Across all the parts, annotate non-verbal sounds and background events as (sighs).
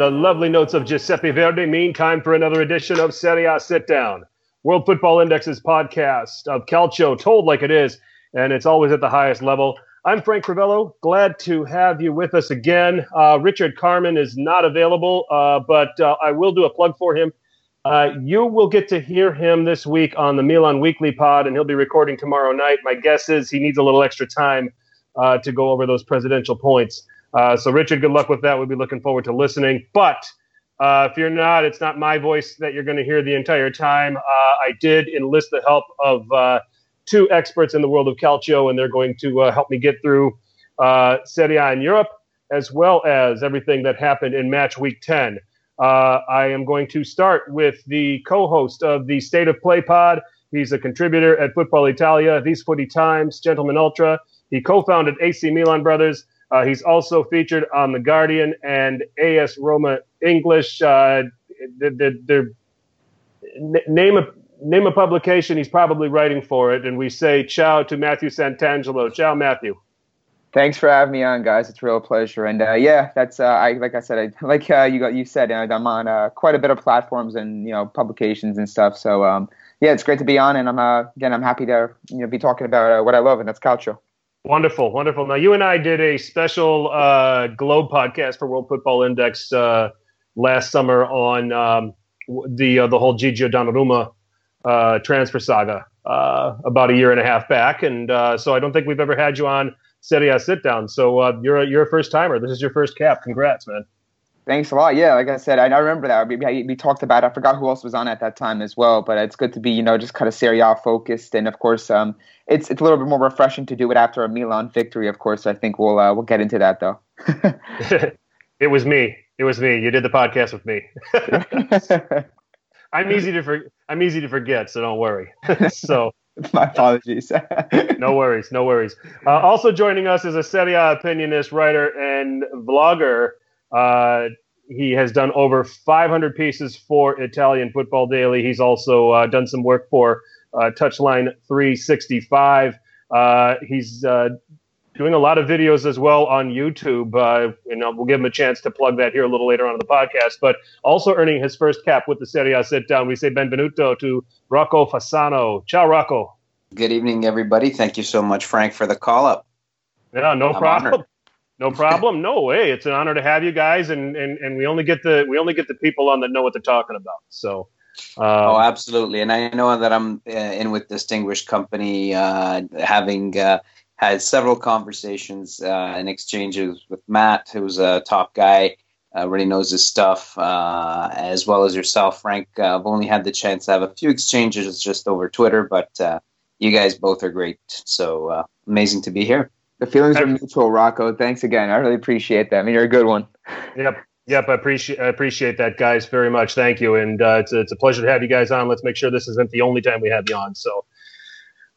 The lovely notes of Giuseppe Verdi mean time for another edition of Serie A Sit Down, World Football Index's podcast of Calcio told like it is, and it's always at the highest level. I'm Frank Crivello. Glad to have you with us again. Uh, Richard Carmen is not available, uh, but uh, I will do a plug for him. Uh, you will get to hear him this week on the Milan Weekly Pod, and he'll be recording tomorrow night. My guess is he needs a little extra time uh, to go over those presidential points. Uh, so, Richard, good luck with that. We'll be looking forward to listening. But if you're not, it's not my voice that you're going to hear the entire time. I did enlist the help of two experts in the world of calcio, and they're going to uh, help me get through uh, Serie A in Europe, as well as everything that happened in match week 10. Uh, I am going to start with the co host of the State of Play pod. He's a contributor at Football Italia, These Footy Times, Gentleman Ultra. He co founded AC Milan Brothers. Uh, he's also featured on The Guardian and AS Roma English. Uh, they're, they're, name a name a publication, he's probably writing for it. And we say ciao to Matthew Santangelo. Ciao, Matthew. Thanks for having me on, guys. It's a real pleasure. And uh, yeah, that's uh, I like I said, I, (laughs) like uh, you got you said, uh, I'm on quite a bit of platforms and you know publications and stuff. So um, yeah, it's great to be on, and I'm again I'm happy to you know be talking about what I love, and that's Calcio. Wonderful, wonderful. Now you and I did a special Globe podcast for World Football Index last summer on um, the the whole Gigio Donnarumma uh, transfer saga uh, about a year and a half back, and uh, so I don't think we've ever had you on Serie A sit down. So uh, you're a, you're a first timer. This is your first cap. Congrats, man. Thanks a lot. Yeah, like I said, I, I remember that. We, we, talked about. It. I forgot who else was on at that time as well. But it's good to be, you know, just kind of Serie A focused, and of course, um, it's it's a little bit more refreshing to do it after a Milan victory. Of course, I think we'll uh, we'll get into that though. (laughs) (laughs) it was me. It was me. You did the podcast with me. (laughs) I'm easy to for, I'm easy to forget, so don't worry. so my apologies. no worries, no worries. Uh, also joining us is a Serie A opinionist, writer, and vlogger. Uh, he has done over 500 pieces for Italian Football Daily. He's also uh, done some work for uh, Touchline 365. Uh, he's uh, doing a lot of videos as well on YouTube. Uh, and we'll give him a chance to plug that here a little later on in the podcast. But also earning his first cap with the Serie A sit down, we say benvenuto to Rocco Fasano. Ciao, Rocco. Good evening, everybody. Thank you so much, Frank, for the call up. Yeah, no I'm problem. Honored. No problem. no way. It's an honor to have you guys, and, and and we only get the we only get the people on that know what they're talking about. So. Uh, oh, absolutely, and I know that I'm uh, in with distinguished company, uh, having uh, had several conversations uh, and exchanges with Matt, who's a top guy, uh, really knows his stuff, as well as yourself, Frank. I've only had the chance to have a few exchanges just over Twitter, but you guys both are great. So amazing to be here. The feelings are mutual, Rocco. Thanks again. I really appreciate that. I mean, you're a good one. Yep. Yep, I appreciate I appreciate that, guys, very much. Thank you, and it's a, it's a pleasure to have you guys on. Let's make sure this isn't the only time we have you on. So,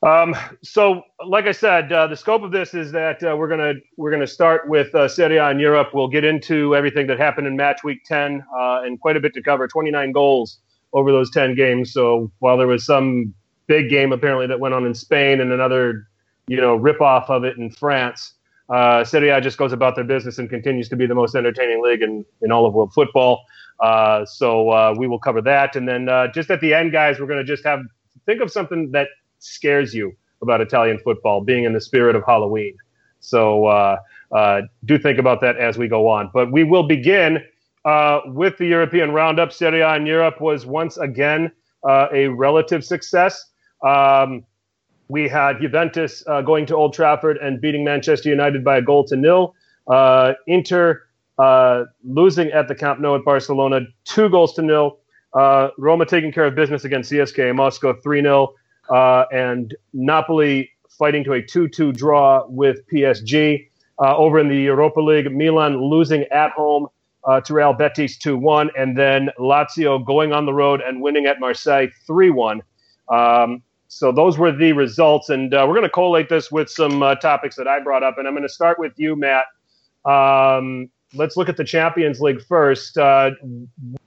um, so, like I said, uh, the scope of this is that uh, we're gonna we're gonna start with uh, Serie A in Europe. We'll get into everything that happened in match week ten uh, and quite a bit to cover. Twenty nine goals over those ten games. So while there was some big game apparently that went on in Spain and another you know rip off of it in France, uh, Serie A just goes about their business and continues to be the most entertaining league in in all of world football. Uh, so uh, we will cover that, and then uh, just at the end, guys, we're gonna just have think of something that scares you about Italian football, being in the spirit of Halloween. So uh, uh, do think about that as we go on. But we will begin uh, with the European roundup. Serie A in Europe was once again uh, a relative success. Um, we had Juventus uh, going to Old Trafford and beating Manchester United by a goal to nil. Uh, Inter losing at the Camp Nou at Barcelona, two goals to nil. Roma taking care of business against CSKA Moscow, 3 0 uh, and Napoli fighting to a 2-2 draw with PSG. Uh, over in the Europa League, Milan losing at home uh, to Real Betis 2-1, and then Lazio going on the road and winning at Marseille 3-1. Um, so those were the results, and uh, we're going to collate this with some uh, topics that I brought up, and I'm going to start with you, Matt. Um, let's look at the Champions League first. Uh,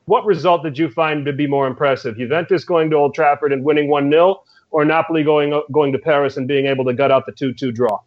what result did you find to be more impressive? Juventus going to Old Trafford and winning 1 0, or Napoli going, going to Paris and being able to gut out the 2 2 draw?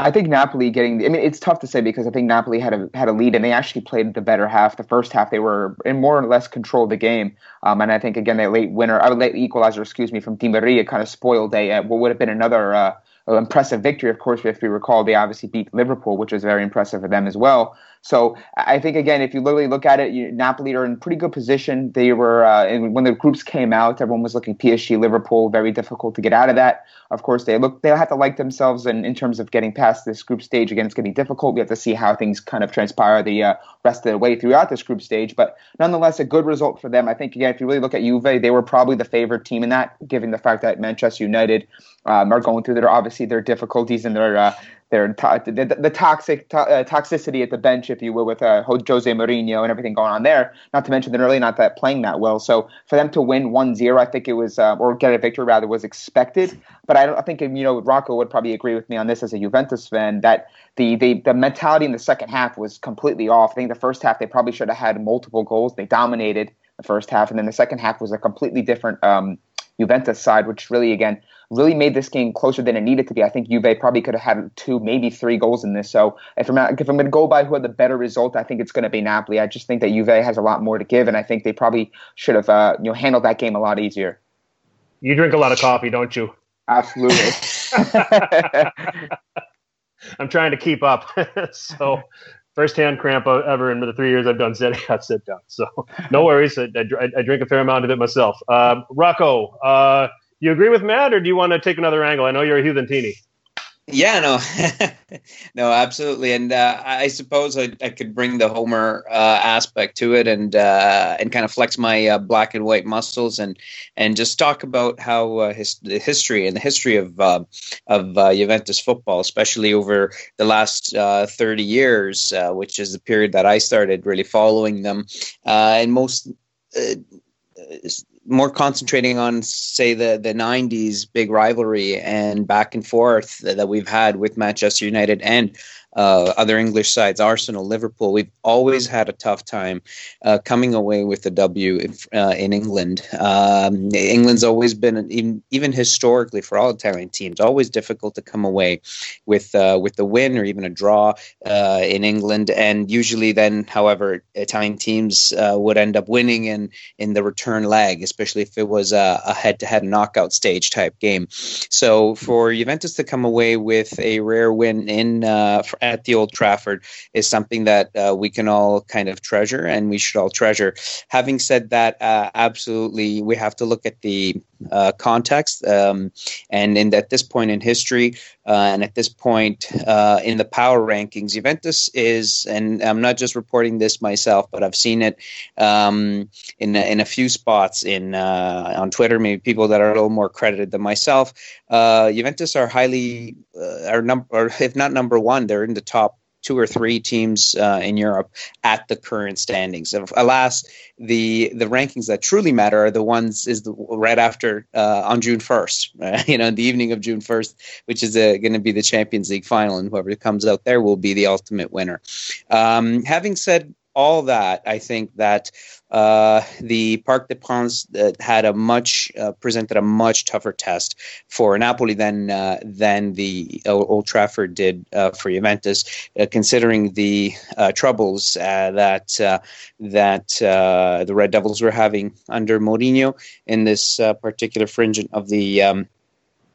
I think Napoli getting. I mean, it's tough to say because I think Napoli had a had a lead and they actually played the better half. The first half they were in more or less control of the game, um, and I think again that late winner, a uh, late equalizer, excuse me, from Di Maria kind of spoiled a what would have been another uh, impressive victory. Of course, if we recall, they obviously beat Liverpool, which was very impressive for them as well. So I think again, if you literally look at it, you, Napoli are in pretty good position. They were uh, when the groups came out, everyone was looking PSG, Liverpool, very difficult to get out of that. Of course, they look they'll have to like themselves, and in terms of getting past this group stage, again, it's going to be difficult. We have to see how things kind of transpire the uh, rest of the way throughout this group stage. But nonetheless, a good result for them. I think again, if you really look at Juve, they were probably the favorite team in that, given the fact that Manchester United um, are going through their obviously their difficulties and their uh, their the, the, toxic to- uh, toxicity at the bench, if you will, with uh, Jose Mourinho and everything going on there. Not to mention they're really not that playing that well. So for them to win 1-0, I think it was uh, or get a victory rather was expected. But I I think you know Rocco would probably agree with me on this as a Juventus fan that the the the mentality in the second half was completely off. I think the first half they probably should have had multiple goals. They dominated the first half, and then the second half was a completely different um, Juventus side, which really again really made this game closer than it needed to be. I think Juve probably could have had two, maybe three goals in this. So if I'm, if I'm going to go by who had the better result, I think it's going to be Napoli. I just think that Juve has a lot more to give, and I think they probably should have uh, you know handled that game a lot easier. You drink a lot of coffee, don't you? Absolutely. (laughs) (laughs) I'm trying to keep up. (laughs) so first hand cramp ever in the three years I've done Serie A (laughs) sit down. So no worries. I, I, drink a fair amount of it myself. Uh, Rocco, uh, you agree with Matt, or do you want to take another angle? I know you're a Juventini. Yeah, no, (laughs) no, absolutely, and uh, I suppose I, I, could bring the Homer uh, aspect to it, and uh, and kind of flex my uh, black and white muscles, and and just talk about how uh, his, the history and the history of uh, of Juventus football, especially over the last thirty years, which is the period that I started really following them, and most more concentrating on say the the 90s big rivalry and back and forth that, we've had with Manchester United and uh, other English sides, Arsenal, Liverpool. We've always had a tough time uh, coming away with the W uh, in England. Um, England's always been, even, even historically for all Italian teams, always difficult to come away with uh, with the win or even a draw uh, in England. And usually, then, however, Italian teams uh, would end up winning in in the return leg, especially if it was a, a head-to-head knockout stage type game. So for Juventus to come away with a rare win in at the Old Trafford is something that uh, we can all kind of treasure and we should all treasure. Having said that, uh, absolutely, we have to look at the uh, context. Um, and in at this point in history, uh, and at this point uh, in the power rankings, Juventus is, and I'm not just reporting this myself, but I've seen it um, in in a few spots in uh, on Twitter. Maybe people that are a little more credited than myself. Juventus are highly, are number, if not number one, they're in the top two or three teams uh, in Europe at the current standings. Alas, the the rankings that truly matter are the ones is the, right after uh, on June first, uh, (laughs) you know, the evening of June first, which is uh, going to be the Champions League final, and whoever comes out there will be the ultimate winner. Um, having said all that, I think that uh, the Parc des Princes uh, had a much uh, presented a much tougher test for Napoli than uh, than the Old Trafford did uh, for Juventus, considering the troubles that that the Red Devils were having under Mourinho in this particular fringe of the. Um,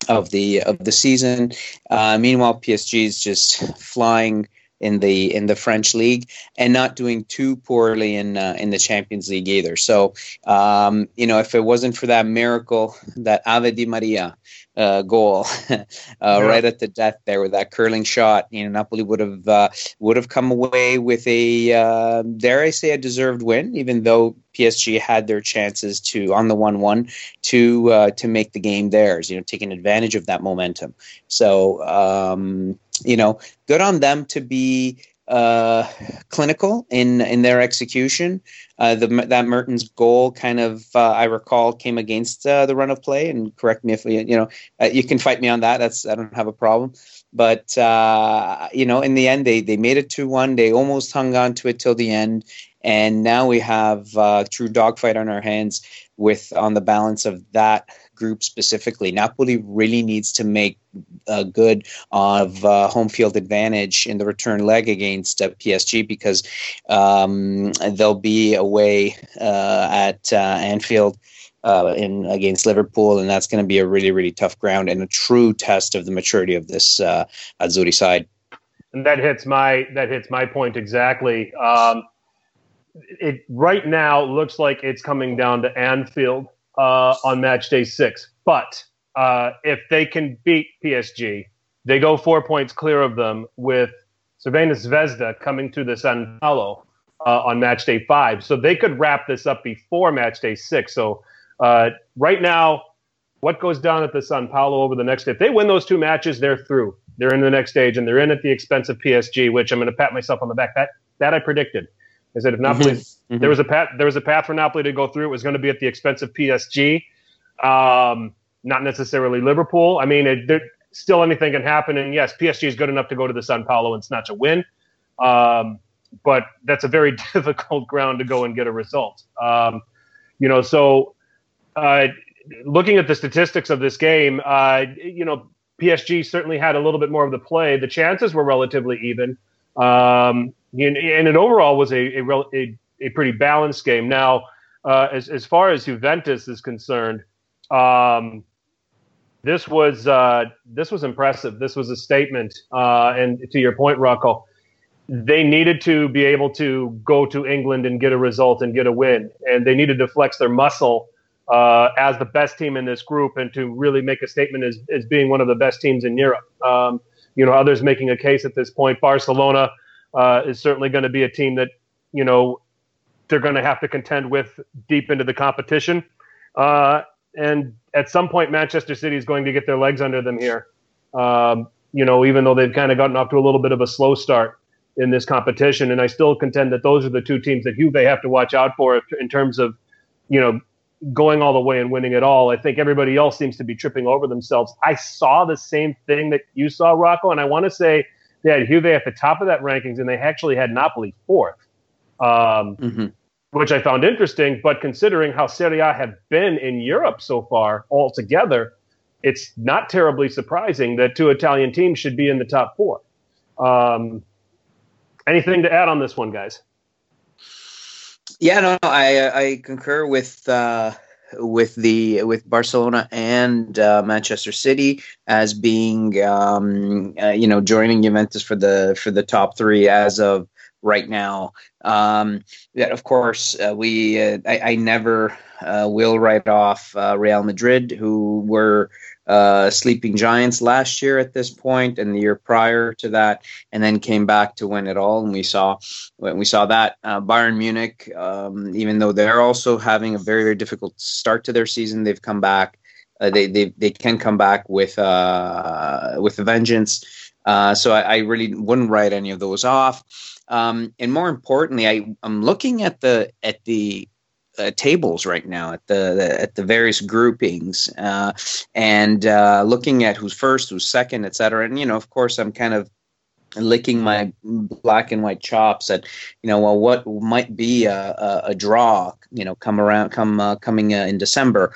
of the of the season. meanwhile, PSG is just flying in the in the French league and not doing too poorly in uh, in the Champions League either. So um, you know, if it wasn't for that miracle, (laughs) that Ave Di Maria uh, goal (laughs) uh, yeah. right at the death there with that curling shot, you know, Napoli would have uh, would have come away with a uh, dare I say a deserved win, even though PSG had their chances to on the one one to uh, to make the game theirs. You know, taking advantage of that momentum. So um, you know, good on them to be uh, clinical in in their execution. Uh, the, that Mertens goal kind of uh, I recall came against uh, the run of play, and correct me if you know uh, you can fight me on that. That's I don't have a problem. But uh, you know, in the end, they they made it two one. They almost hung on to it till the end, and now we have uh, true dogfight on our hands with on the balance of that group specifically. Napoli really needs to make uh, good of uh, home field advantage in the return leg against uh, PSG because um, they'll be away uh, at uh, Anfield. Uh, in against Liverpool, and that's going to be a really, really tough ground and a true test of the maturity of this uh, Azzurri side. And that hits my that hits my point exactly. Um, it right now looks like it's coming down to Anfield uh, on match day six. But uh, if they can beat PSG, they go four points clear of them with Crvena Zvezda coming to the San Paolo uh, on match day five. So they could wrap this up before match day six. So uh, right now, what goes down at the San Paolo over the next? If they win those two matches, they're through. They're in the next stage, and they're in at the expense of PSG, which I'm going to pat myself on the back. That that I predicted. I said if Napoli, mm-hmm. there was a path, there was a path for Napoli to go through. It was going to be at the expense of PSG, um, not necessarily Liverpool. I mean, it, there, still anything can happen. And yes, PSG is good enough to go to the San Paolo and snatch a win, um, but that's a very (laughs) difficult ground to go and get a result. Um, you know, so uh, looking at the statistics of this game, uh, you know, PSG certainly had a little bit more of the play. The chances were relatively even. Um, and, it overall was a, a, a, a pretty balanced game. Now, uh, as, as far as Juventus is concerned, um, this was uh, this was impressive. This was a statement. Uh, and to your point, Rocco, they needed to be able to go to England and get a result and get a win, and they needed to flex their muscle uh, as the best team in this group and to really make a statement as, as being one of the best teams in Europe. Um, you know, others making a case at this point. Barcelona uh, is certainly going to be a team that you know they're going to have to contend with deep into the competition. Uh, and at some point, Manchester City is going to get their legs under them here. Um, you know, even though they've kind of gotten off to a little bit of a slow start in this competition, and I still contend that those are the two teams that Juve have to watch out for in terms of, you know, going all the way and winning it all. I think everybody else seems to be tripping over themselves. I saw the same thing that you saw, Rocco, and I want to say they had Juve at the top of that rankings, and they actually had Napoli fourth, um, mm-hmm. which I found interesting. But considering how Serie A have been in Europe so far altogether, it's not terribly surprising that two Italian teams should be in the top four. Um, anything to add on this one, guys? Yeah, no, I I concur with uh, with the with Barcelona and uh, Manchester City as being um, uh, you know joining Juventus for the for the top three as of right now. Um, that of course uh, we uh, I, I, never uh, will write off uh, Real Madrid who were uh, sleeping giants last year at this point and the year prior to that, and then came back to win it all. And we saw when we saw that uh, Bayern Munich, um, even though they're also having a very very difficult start to their season, they've come back. Uh, they, they they can come back with uh, with a vengeance. Uh, so I, I, really wouldn't write any of those off. Um, and more importantly, I, I'm looking at the at the uh, tables right now at the, the, at the various groupings uh, and uh, looking at who's first, who's second, et cetera. And you know, of course, I'm kind of licking my black and white chops at you know well what might be a, a, a draw you know come around come uh, coming uh, in December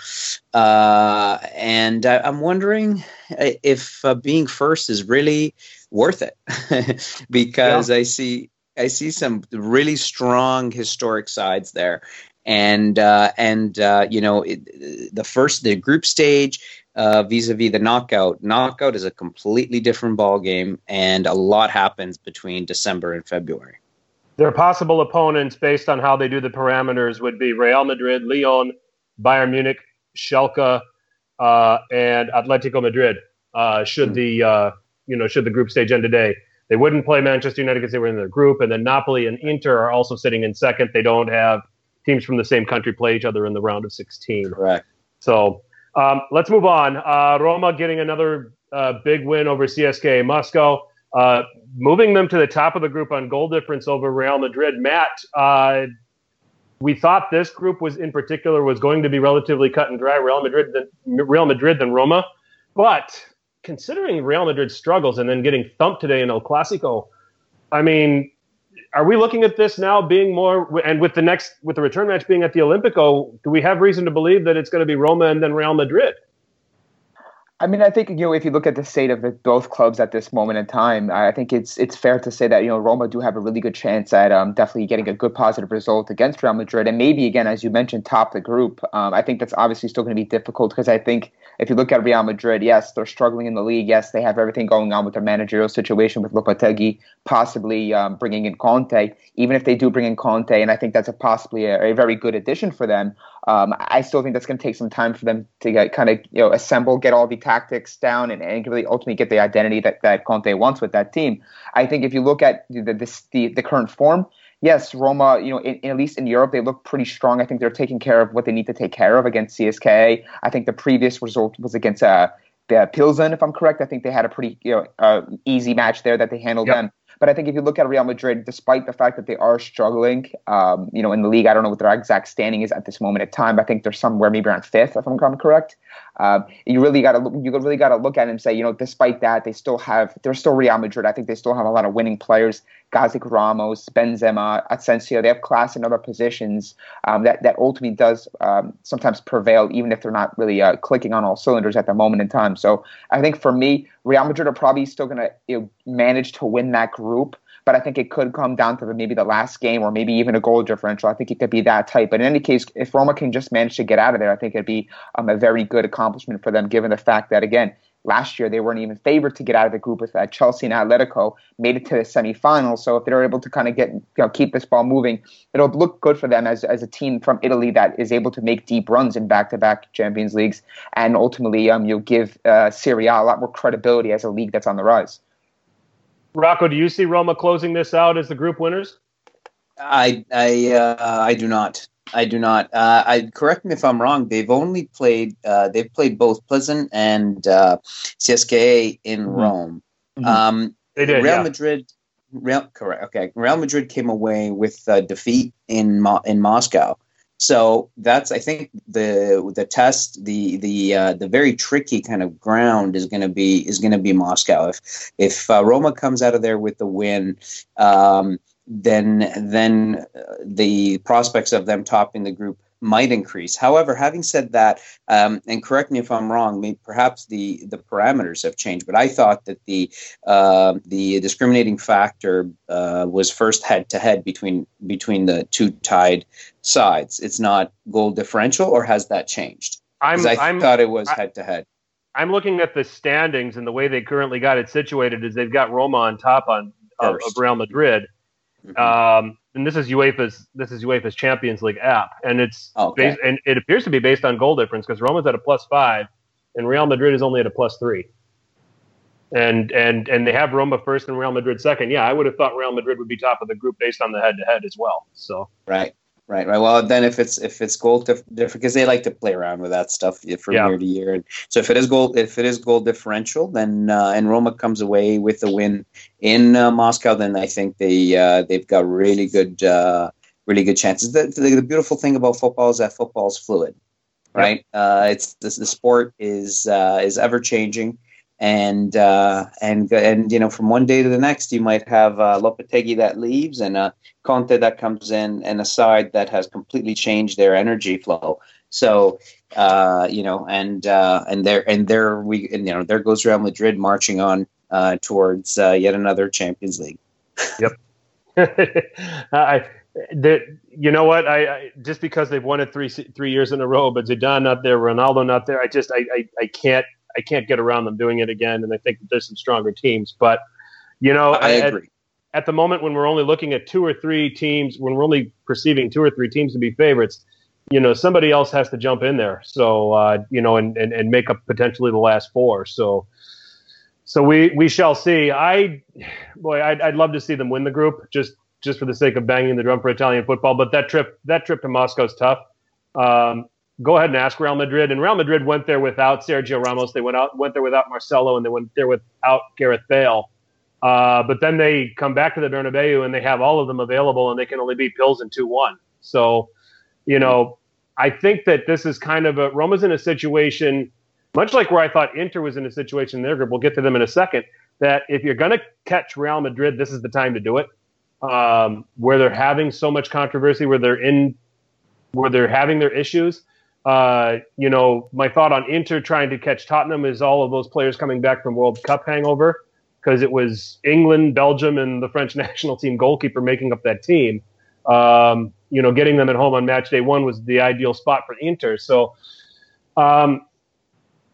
uh, and I, am wondering if uh, being first is really worth it (laughs) because yeah. I see I see some really strong historic sides there and uh, and uh, you know it, the first the group stage uh, vis-a-vis the knockout knockout is a completely different ball game and a lot happens between december and february. Their possible opponents based on how they do the parameters would be real madrid lyon bayern munich schalke uh, and atletico madrid uh, should the uh, you know should the group stage end today. They wouldn't play manchester united because they were in their group and then napoli and inter are also sitting in second. They don't have teams from the same country play each other in the round of 16. Correct. So um, let's move on. Uh, Roma getting another uh, big win over CSKA Moscow. uh, moving them to the top of the group on goal difference over Real Madrid. Matt, uh, we thought this group was in particular was going to be relatively cut and dry. Real Madrid, than Real Madrid, than Roma, but considering Real Madrid's struggles and then getting thumped today in El Clasico, I mean, are we looking at this now being more and with the next with the return match being at the Olympico, do we have reason to believe that it's going to be Roma and then Real Madrid? I mean, I think you know if you look at the state of the, both clubs at this moment in time, I think it's it's fair to say that you know Roma do have a really good chance at um, definitely getting a good positive result against Real Madrid, and maybe again, as you mentioned, top the group. Um, I think that's obviously still going to be difficult because I think if you look at Real Madrid, yes, they're struggling in the league. Yes, they have everything going on with their managerial situation with Lopetegui, possibly um, bringing in Conte. Even if they do bring in Conte, and I think that's a possibly a, a very good addition for them. Um, I still think that's going to take some time for them to get kind of you know assemble, get all the tactics down, and, and really ultimately get the identity that, that Conte wants with that team. I think if you look at the the, the, the current form, yes, Roma, you know, in, in, at least in Europe, they look pretty strong. I think they're taking care of what they need to take care of against CSK. I think the previous result was against uh, the Pilsen, if I'm correct. I think they had a pretty you know uh, easy match there that they handled yep. them. But I think if you look at Real Madrid, despite the fact that they are struggling, um, you know, in the league, I don't know what their exact standing is at this moment in time. I think they're somewhere maybe around fifth, if I'm correct. Um, you really got to you really got to look at it and say, you know, despite that, they still have they're still Real Madrid. I think they still have a lot of winning players. Like Ramos, Benzema, Asensio, they have class in other positions um, that that ultimately does um, sometimes prevail, even if they're not really uh, clicking on all cylinders at the moment in time. So I think for me, Real Madrid are probably still going to you know, manage to win that group but I think it could come down to the, maybe the last game or maybe even a goal differential. I think it could be that tight. But in any case, if Roma can just manage to get out of there, I think it'd be um, a very good accomplishment for them, given the fact that, again, last year they weren't even favored to get out of the group with uh, Chelsea and Atletico, made it to the semifinals. So if they're able to kind of get, you know, keep this ball moving, it'll look good for them as, as a team from Italy that is able to make deep runs in back-to-back Champions Leagues. And ultimately, um, you'll give uh, Serie A a lot more credibility as a league that's on the rise. Rocco, do you see Roma closing this out as the group winners? I I uh, I do not. I do not. Uh, I correct me if I'm wrong. They've only played. Uh, they've played both Pilsen and uh, CSKA in mm-hmm. Rome. Mm-hmm. Um, they did. Real yeah. Madrid. Real correct. Okay. Real Madrid came away with a defeat in Mo- in Moscow. So that's I think the the test the the uh, the very tricky kind of ground is going to be is going to be Moscow. If if uh, Roma comes out of there with the win, um, then then uh, the prospects of them topping the group might increase. However, having said that, um, and correct me if I'm wrong, maybe perhaps the the parameters have changed, but I thought that the uh, the discriminating factor uh, was first head to head between between the two tied sides. It's not goal differential, or has that changed? I'm, I I'm, thought it was head to head. I'm looking at the standings and the way they currently got it situated is they've got Roma on top on of, of Real Madrid. Mm-hmm. Um, and this is UEFA's this is UEFA's Champions League app, and it's oh, okay. based, and it appears to be based on goal difference because Roma's at a plus five, and Real Madrid is only at a plus three. And and and they have Roma first and Real Madrid second. Yeah, I would have thought Real Madrid would be top of the group based on the head to head as well. So right. Right, right. Well, then if it's if it's goal different because they like to play around with that stuff from yeah. year to year, and so if it is goal if it is goal differential, then uh, and Roma comes away with a win in uh, Moscow, then I think they uh, they've got really good uh, really good chances. The, the, the, beautiful thing about football is that football is fluid, right? Uh, it's the, the sport is uh, is ever changing and uh, and and you know from one day to the next you might have uh, Lopetegui that leaves and uh, Conte that comes in and a side that has completely changed their energy flow. So uh, you know and uh, and there and there we and, you know there goes Real Madrid marching on uh, towards uh, yet another Champions League. Yep. (laughs) I, you know what I, I, just because they've won it three three years in a row, but Zidane not there, Ronaldo not there. I just I, I, I can't I can't get around them doing it again. And I think that there's some stronger teams. But you know, I at, agree. At the moment, when we're only looking at two or three teams, when we're only perceiving two or three teams to be favorites, you know, somebody else has to jump in there. So uh, you know, and, and and make up potentially the last four. So. So we, we shall see. I, boy, I'd, I'd love to see them win the group just just for the sake of banging the drum for Italian football. But that trip that trip to Moscow is tough. Um, go ahead and ask Real Madrid. And Real Madrid went there without Sergio Ramos. They went out went there without Marcelo, and they went there without Gareth Bale. Uh, but then they come back to the Bernabeu and they have all of them available, and they can only beat in two one. So, you know, I think that this is kind of a Roma's in a situation much like where I thought Inter was in a situation in their group. We'll get to them in a second. That if you're going to catch Real Madrid, this is the time to do it. Um, where they're having so much controversy, where they're in, where they're having their issues. Uh, you know, my thought on Inter trying to catch Tottenham is all of those players coming back from World Cup hangover because it was England, Belgium, and the French (laughs) national team goalkeeper making up that team. Um, you know, getting them at home on match day one was the ideal spot for Inter. So um,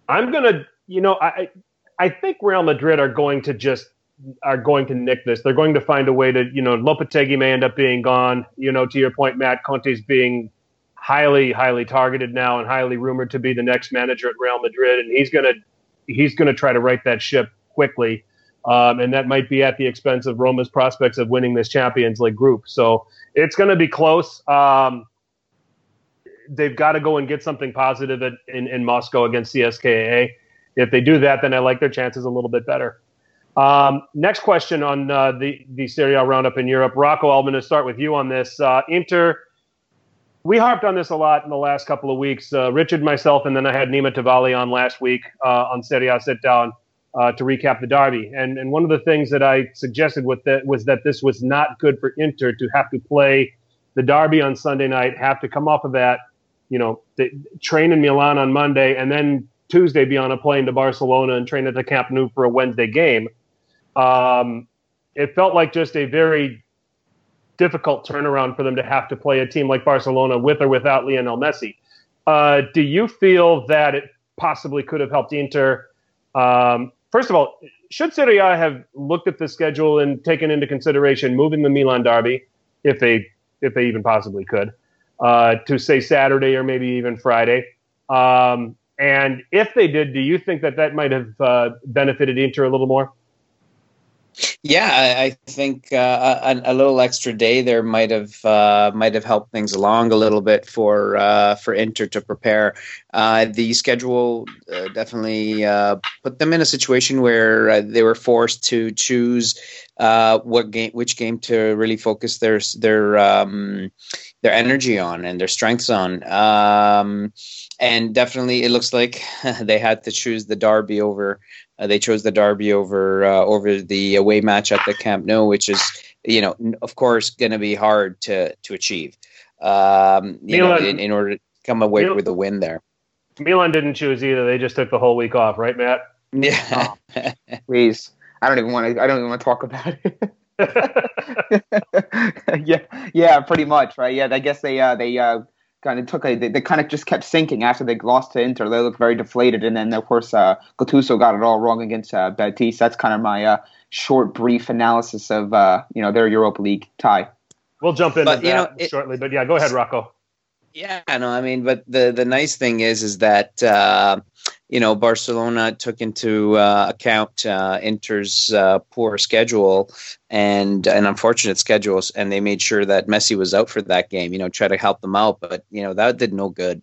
I'm gonna, you know, I I think Real Madrid are going to just are going to nick this. They're going to find a way to, you know, Lopetegui may end up being gone. You know, to your point, Matt Conte's being highly, highly targeted now and highly rumored to be the next manager at Real Madrid, and he's gonna he's gonna try to right that ship quickly. Um, and that might be at the expense of Roma's prospects of winning this Champions League group. So it's going to be close. Um, they've got to go and get something positive at, in, in Moscow against CSKA. If they do that, then I like their chances a little bit better. Um, next question on uh, the the Serie A roundup in Europe, Rocco. I'm going to start with you on this. Uh, Inter, we harped on this a lot in the last couple of weeks. Uh, Richard, myself, and then I had Nima Tavallaey on last week uh, on Serie A sit down uh, to recap the derby. And and one of the things that I suggested with that was that this was not good for Inter to have to play the derby on Sunday night, have to come off of that, you know, the, train in Milan on Monday, and then Tuesday be on a plane to Barcelona and train at the Camp Nou for a Wednesday game. Um, it felt like just a very difficult turnaround for them to have to play a team like Barcelona with or without Lionel Messi. Uh, do you feel that it possibly could have helped Inter? Um, first of all, should Serie A have looked at the schedule and taken into consideration moving the Milan derby, if they if they even possibly could, uh, to say Saturday or maybe even Friday? Um, and if they did, do you think that that might have uh, benefited Inter a little more? Yeah, I, think uh, a, a, little extra day there might have uh, might have helped things along a little bit for uh, for Inter to prepare. Uh, the schedule uh, definitely uh, put them in a situation where they were forced to choose what game, which game to really focus their their um, their energy on and their strengths on. Um, and definitely, it looks like (laughs) they had to choose the derby over uh, they chose the derby over uh, over the away match at the Camp Nou, which is you know of course going to be hard to to achieve. Um, you Milan, know, in, in, order to come away Milan, with a win there. Milan didn't choose either; they just took the whole week off, right, Matt? Yeah. oh, please, I don't even want to. I don't even want to talk about it. (laughs) (laughs) yeah, yeah, pretty much, right? Yeah, I guess they uh, they uh, kind of took a they, they, kind of just kept sinking after they lost to Inter. They looked very deflated, and then of course uh, Gattuso got it all wrong against uh, Betis. That's kind of my uh, short, brief analysis of uh, you know their Europa League tie. We'll jump into but, that know, it, shortly, but yeah, go ahead, Rocco. Yeah, no, I mean, but the the nice thing is, is that uh, you know Barcelona took into uh, account uh, Inter's uh, poor schedule and an unfortunate schedules, and they made sure that Messi was out for that game. You know, try to help them out, but you know that did no good.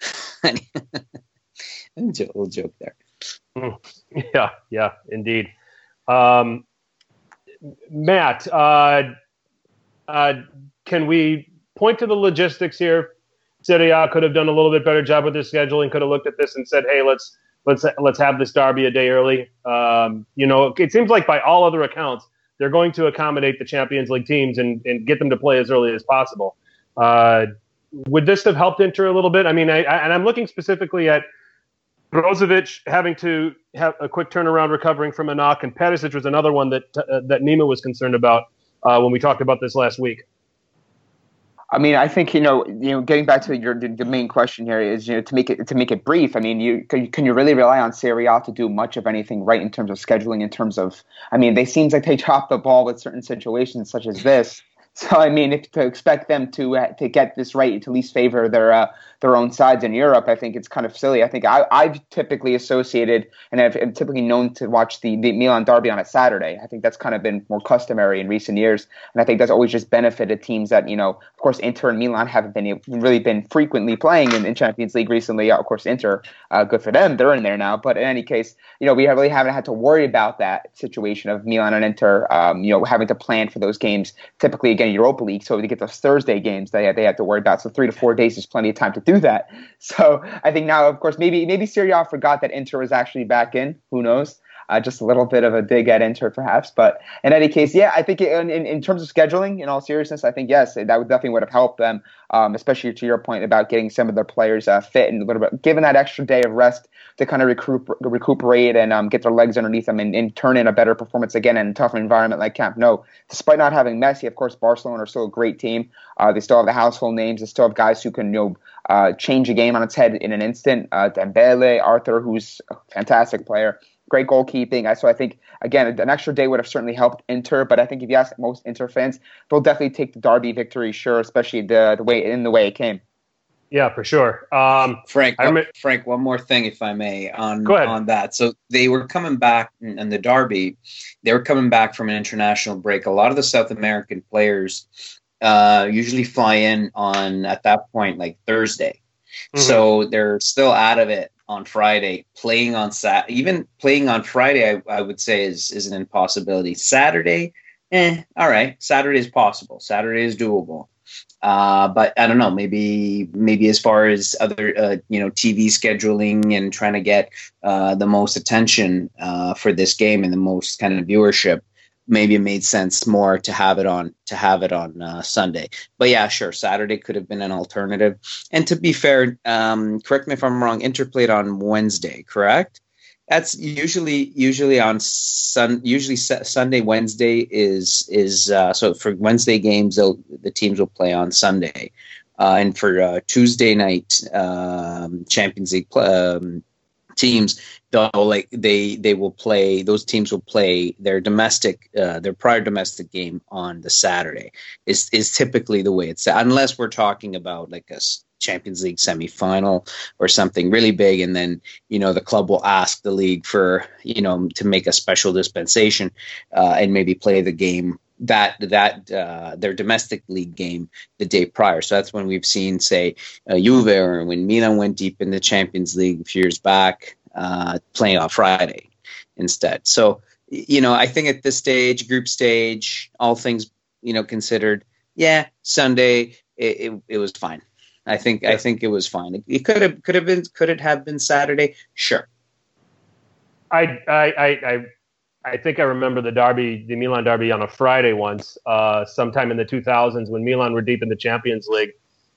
(laughs) (laughs) little joke there. Hmm. (laughs) Yeah, yeah, indeed. Um, Matt, uh, uh, can we point to the logistics here Serie A could have done a little bit better job with their scheduling. Could have looked at this and said, "Hey, let's let's let's have this derby a day early." Um, you know, it seems like by all other accounts, they're going to accommodate the Champions League teams and, and get them to play as early as possible. Uh, would this have helped Inter a little bit? I mean, I, I, and I'm looking specifically at Brozovic having to have a quick turnaround recovering from a knock, and Perisic was another one that uh, that Nima was concerned about uh, when we talked about this last week. I mean, I think you know, you know, getting back to your the main question here is you know to make it to make it brief. I mean, you can can you really rely on Serie A to do much of anything right in terms of scheduling? In terms of, I mean, they seems like they (laughs) drop the ball with certain situations such as this. So I mean, if to expect them to uh, to get this right to least favor their uh, their own sides in Europe, I think it's kind of silly. I think I, I've typically associated and I've, I'm typically known to watch the, the Milan derby on a Saturday. I think that's kind of been more customary in recent years, and I think that's always just benefited teams that you know, of course, Inter and Milan haven't been really been frequently playing in, in Champions League recently. Of course, Inter, uh, good for them, they're in there now. But in any case, you know, we really haven't had to worry about that situation of Milan and Inter, um, you know, having to plan for those games. Typically, again, Europa League, so to get those Thursday games, they they have to worry about. So three to four days is plenty of time to do that. (laughs) So I think now, of course, maybe maybe Serie A forgot that Inter was actually back in. Who knows? Uh, just a little bit of a dig at Inter, perhaps. But in any case, yeah, I think in, in, in, terms of scheduling, in all seriousness, I think yes, that would definitely would have helped them, um, especially to your point about getting some of their players uh, fit and a little bit, given that extra day of rest to kind of recuper, recuperate and um, get their legs underneath them and, and, turn in a better performance again in a tougher environment like Camp Nou. Despite not having Messi, of course, Barcelona are still a great team. Uh, they still have the household names. They still have guys who can you know uh, change a game on its head in an instant. Uh, Dembele, Arthur, who's a fantastic player great goalkeeping. So I think again, an extra day would have certainly helped Inter. But I think if you ask most Inter fans, they'll definitely take the Derby victory, sure, especially the the way in the way it came. Yeah, for sure. Um, Frank, rem- Frank, one more thing, if I may, on on that. So they were coming back in, in the Derby. They were coming back from an international break. A lot of the South American players uh, usually fly in on at that point like Thursday. Mm-hmm. So they're still out of it on Friday. Playing on Sat, even playing on Friday, I, I would say is is an impossibility. Saturday, eh, all right. Saturday is possible. Saturday is doable. Uh, but I don't know. Maybe maybe as far as other uh, you know TV scheduling and trying to get uh, the most attention uh, for this game and the most kind of viewership, maybe it made sense more to have it on to have it on uh, Sunday. But yeah, sure, Saturday could have been an alternative. And to be fair, um, correct me if I'm wrong. Inter played on Wednesday, correct? That's usually usually on sun. Usually Sunday, Wednesday is is uh, so for Wednesday games, the teams will play on Sunday, uh, and for uh, Tuesday night um, Champions League um, teams they'll like they they will play those teams will play their domestic uh, their prior domestic game on the Saturday is is typically the way it's unless we're talking about like a Champions League semifinal or something really big and then you know the club will ask the league for you know to make a special dispensation uh, and maybe play the game that that uh, their domestic league game the day prior. So that's when we've seen, say, uh, Juve or when Milan went deep in the Champions League a few years back, uh, playing on Friday instead. So you know, I think at this stage, group stage, all things you know considered, yeah, Sunday it, it, it was fine. I think yeah. I think it was fine. It, it could have could have been could it have been Saturday? Sure. I I I I think I remember the derby, the Milan derby, on a Friday once, uh, sometime in the 2000s when Milan were deep in the Champions League.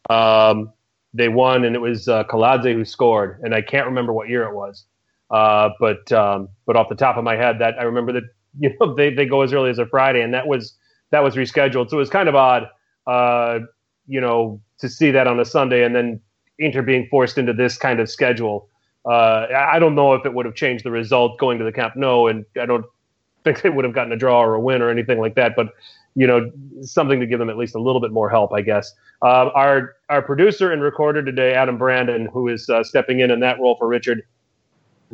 Um, they won, and it was uh, Kaladze who scored, and I can't remember what year it was. Uh, but um, but off the top of my head, that I remember that (laughs) you know they, they go as early as a Friday, and that was that was rescheduled. So it was kind of odd, uh, you know, to see that on a Sunday, and then Inter being forced into this kind of schedule. Uh, I don't know if it would have changed the result going to the Camp Nou, and I don't think they would have gotten a draw or a win or anything like that. But you know, something to give them at least a little bit more help, I guess. Uh, our our producer and recorder today, Adam Brandon, who is uh, stepping in in that role for Richard,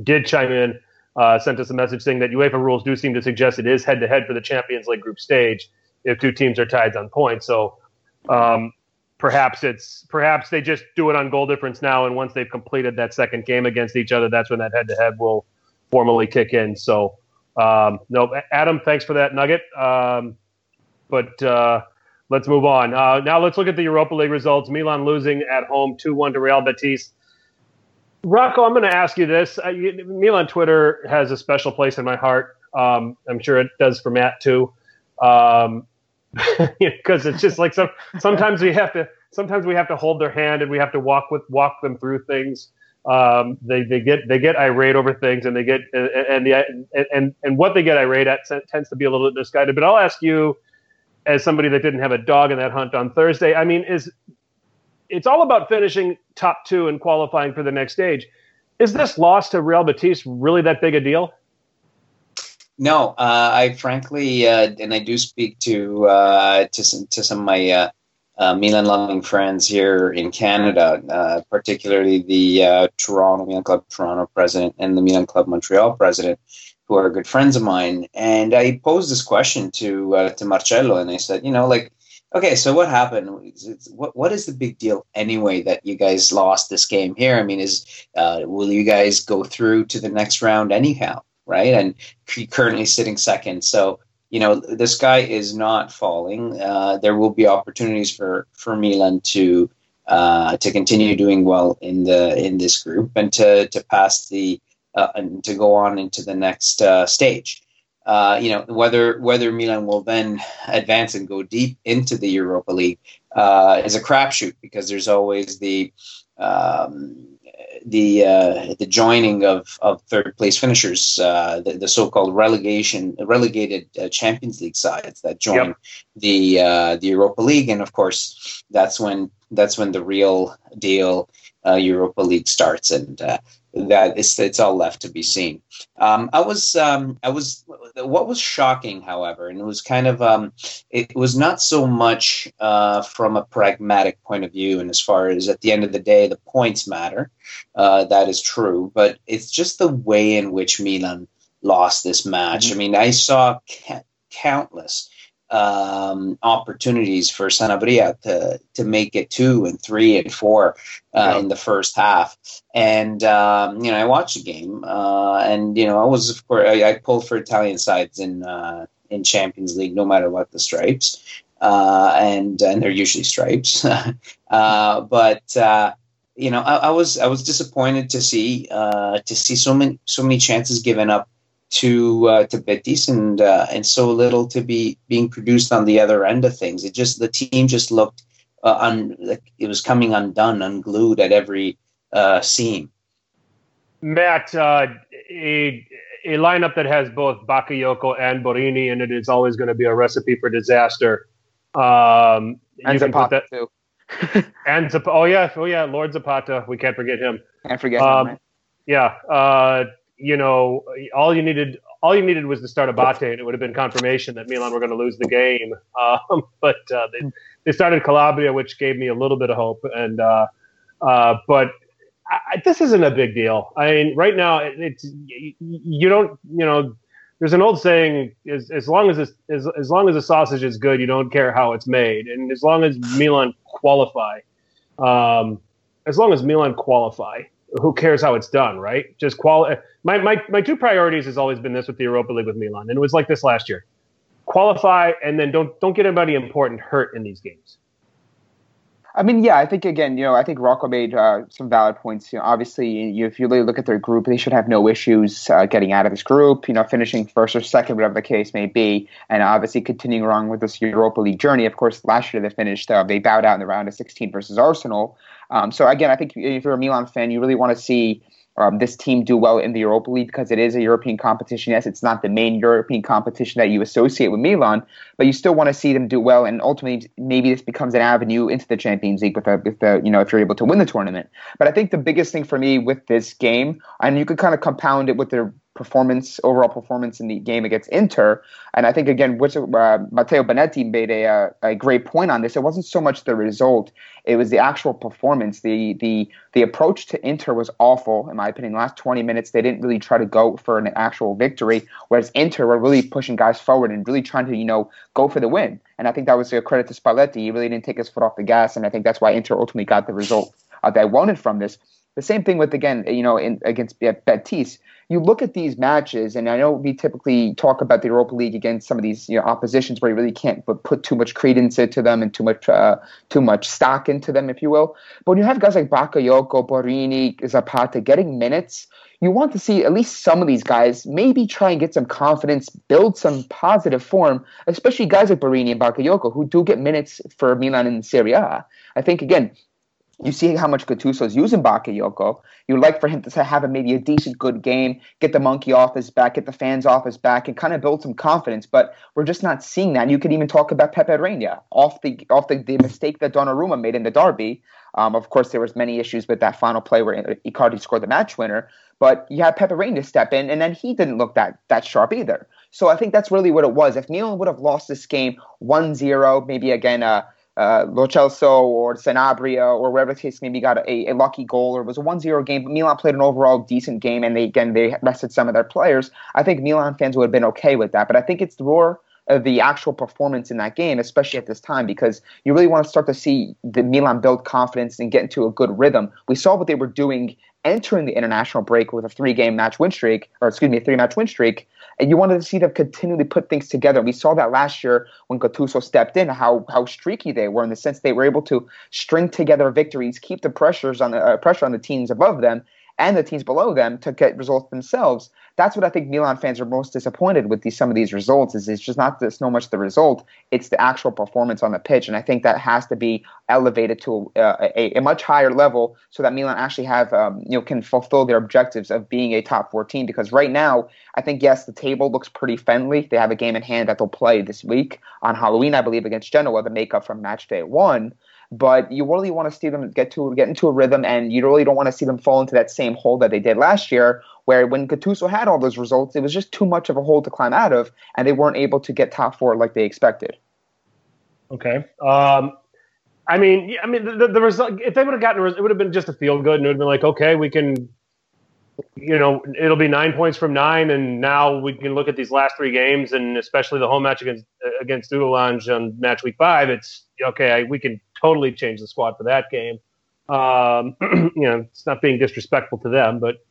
did chime in, uh, sent us a message saying that UEFA rules do seem to suggest it is head to head for the Champions League group stage if two teams are tied on points. So. Um, perhaps it's perhaps they just do it on goal difference now and once they've completed that second game against each other that's when that head to head will formally kick in so um, no, Adam, thanks for that nugget. Um, but uh, let's move on. Uh, now let's look at the Europa League results. Milan losing at home 2 1 to Real Betis. Rocco, I'm going to ask you this. Uh, Milan Twitter has a special place in my heart. Um, I'm sure it does for Matt too. (laughs) Because um, it's just like some, sometimes we have to sometimes we have to hold their hand and we have to walk with walk them through things um, they they get they get irate over things, and they get and the and and what they get irate at tends to be a little bit misguided. But I'll ask you, as somebody that didn't have a dog in that hunt on Thursday, I mean, is it's all about finishing top two and qualifying for the next stage. Is this loss to Real Betis really that big a deal? No, uh, I frankly, uh, and I do speak to uh, to some to some of my uh, uh, Milan loving friends here in Canada, uh, particularly the Toronto Milan Club Toronto president and the Milan Club Montreal president, who are good friends of mine. And I posed this question to to Marcello, and I said, you know, like Okay, so what happened? What what is the big deal anyway that you guys lost this game here? I mean, is uh, will you guys go through to the next round anyhow? Right, and currently sitting second. So you know the sky is not falling. Uh, there will be opportunities for for Milan to uh, to continue doing well in the in this group and to to pass the uh, and to go on into the next uh, stage uh, you know whether whether Milan will then advance and go deep into the Europa League uh, is a crapshoot because there's always the um, the uh, the joining of, of third place finishers, uh, the, the so-called relegation relegated uh, Champions League sides that join yep. the uh, the Europa League, and of course that's when that's when the real deal uh, Europa League starts, and uh, that it's it's all left to be seen. Um, I was um, I was what was shocking, however, and it was kind of um, it was not so much uh, from a pragmatic point of view, and as far as at the end of the day, the points matter. Uh, that is true, but it's just the way in which Milan lost this match. Mm-hmm. I mean, I saw ca- countless um, opportunities for Sanabria to to make it two and three and four uh, in the first half. And um, you know, I watched the game, uh, and you know, I was of course I, I pulled for Italian sides in uh, in Champions League, no matter what the stripes, uh, and and they're usually stripes. (laughs) Uh, but uh, you know, I, I, was I was disappointed to see uh, to see so many so many chances given up to uh, to Betis and uh, and so little to be being produced on the other end of things. It just the team just looked uh, un, like it was coming undone, unglued at every uh, seam. Matt, uh, a a lineup that has both Bakayoko and Borini and it is always going to be a recipe for disaster. Um, and Zapata too. (laughs) and Zap- oh yeah, oh yeah, Lord Zapata. We can't forget him. Can't forget um, him. Yeah. You know, all you needed all you needed was to start Abate, and it would have been confirmation that Milan were going to lose the game. (laughs) Um, but uh, they, they started Calabria, which gave me a little bit of hope. And uh, uh, but I, this isn't a big deal. I mean, right now it, it's you don't you know. There's an old saying: as, as long as as, as long as the sausage is good, you don't care how it's made, and as long as Milan qualify, um, as long as Milan qualify, who cares how it's done, right? Just quality. My, my, my two priorities has always been this with the Europa League with Milan, and it was like this last year: qualify, and then don't don't get anybody important hurt in these games. I mean, yeah, I think again, you know, I think Rocco made uh, some valid points. You know, obviously, you, if you really look at their group, they should have no issues uh, getting out of this group. You know, finishing first or second, whatever the case may be, and obviously continuing along with this Europa League journey. Of course, last year they finished, uh, they bowed out in the round of 16 versus Arsenal. Um, so again, I think if you're a Milan fan, you really want to see um, this team do well in the Europa League because it is a European competition. Yes, it's not the main European competition that you associate with Milan, but you still want to see them do well. And ultimately, maybe this becomes an avenue into the Champions League with the, with the you know if you're able to win the tournament. But I think the biggest thing for me with this game, and you could kind of compound it with their performance, overall performance in the game against Inter. And I think again, which uh, Matteo Bonetti made a, uh, a great point on this. It wasn't so much the result; it was the actual performance. the the The approach to Inter was awful, in my opinion. The last twenty minutes, they didn't really try to go for an actual victory, whereas Inter were really pushing guys forward and really trying to you know go for the win. And I think that was a credit to Spalletti. He really didn't take his foot off the gas, and I think that's why Inter ultimately got the result uh, they wanted from this. The same thing with again, you know, in, against Betis you look at these matches, and I know we typically talk about the Europa League against some of these you know, oppositions where you really can't put too much credence into them and too much uh, too much stock into them, if you will. But when you have guys like Bakayoko, Borini, Zapata getting minutes, you want to see at least some of these guys maybe try and get some confidence, build some positive form, especially guys like Borini and Bakayoko who do get minutes for Milan in Serie A. I think again, you see how much Gattuso is using Bakayoko. You'd like for him to have a, maybe a decent, good game, get the monkey off his back, get the fans off his back, and kind of build some confidence. But we're just not seeing that. And you could even talk about Pepe Reina off the off the, the mistake that Donnarumma made in the derby. Um, of course, there was many issues with that final play where Icardi scored the match winner. But you had Pepe Reina step in, and then he didn't look that that sharp either. So I think that's really what it was. If Milan would have lost this game 1-0, maybe again uh, uh, Lo Celso or Sanabria or wherever the case maybe got a, a lucky goal or it was a 1-0 game, but Milan played an overall decent game and they again they rested some of their players. I think Milan fans would have been okay with that. But I think it's more of the actual performance in that game, especially at this time, because you really want to start to see the Milan build confidence and get into a good rhythm. We saw what they were doing entering the international break with a three-game match win streak, or excuse me, a three-match win streak, and you wanted to see them continually put things together. We saw that last year when Gattuso stepped in, how how streaky they were in the sense they were able to string together victories, keep the pressures on the uh, pressure on the teams above them, and the teams below them to get results themselves. That's what I think Milan fans are most disappointed with these some of these results. Is it's just not this, so much the result; it's the actual performance on the pitch, and I think that has to be elevated to a, a, much higher level so that Milan actually have um, you know can fulfill their objectives of being a top four team. Because right now, I think yes, the table looks pretty friendly. They have a game in hand that they'll play this week on Halloween, I believe, against Genoa, the makeup from match day one but you really want to see them get to get into a rhythm, and you really don't want to see them fall into that same hole that they did last year, where when Gattuso had all those results, it was just too much of a hole to climb out of, and they weren't able to get top four like they expected. Okay. Um, I mean, I mean, the, the result. If they would have gotten, it would have been just a feel good, and it would have been like, okay, we can, you know, it'll be nine points from nine, and now we can look at these last three games, and especially the home match against against Dudelange on match week five. It's okay. I, we can totally change the squad for that game. Um, (clears throat) you know, it's not being disrespectful to them, but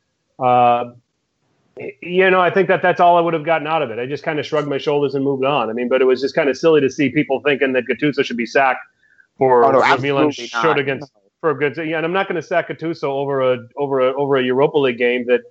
uh, you know, I think that that's all I would have gotten out of it. I just kind of shrugged my shoulders and moved on. I mean, but it was just kind of silly to see people thinking that Gattuso should be sacked for oh, no, Milan showed against for a good. Yeah, and I'm not going to sack Gattuso over a over a over a Europa League game that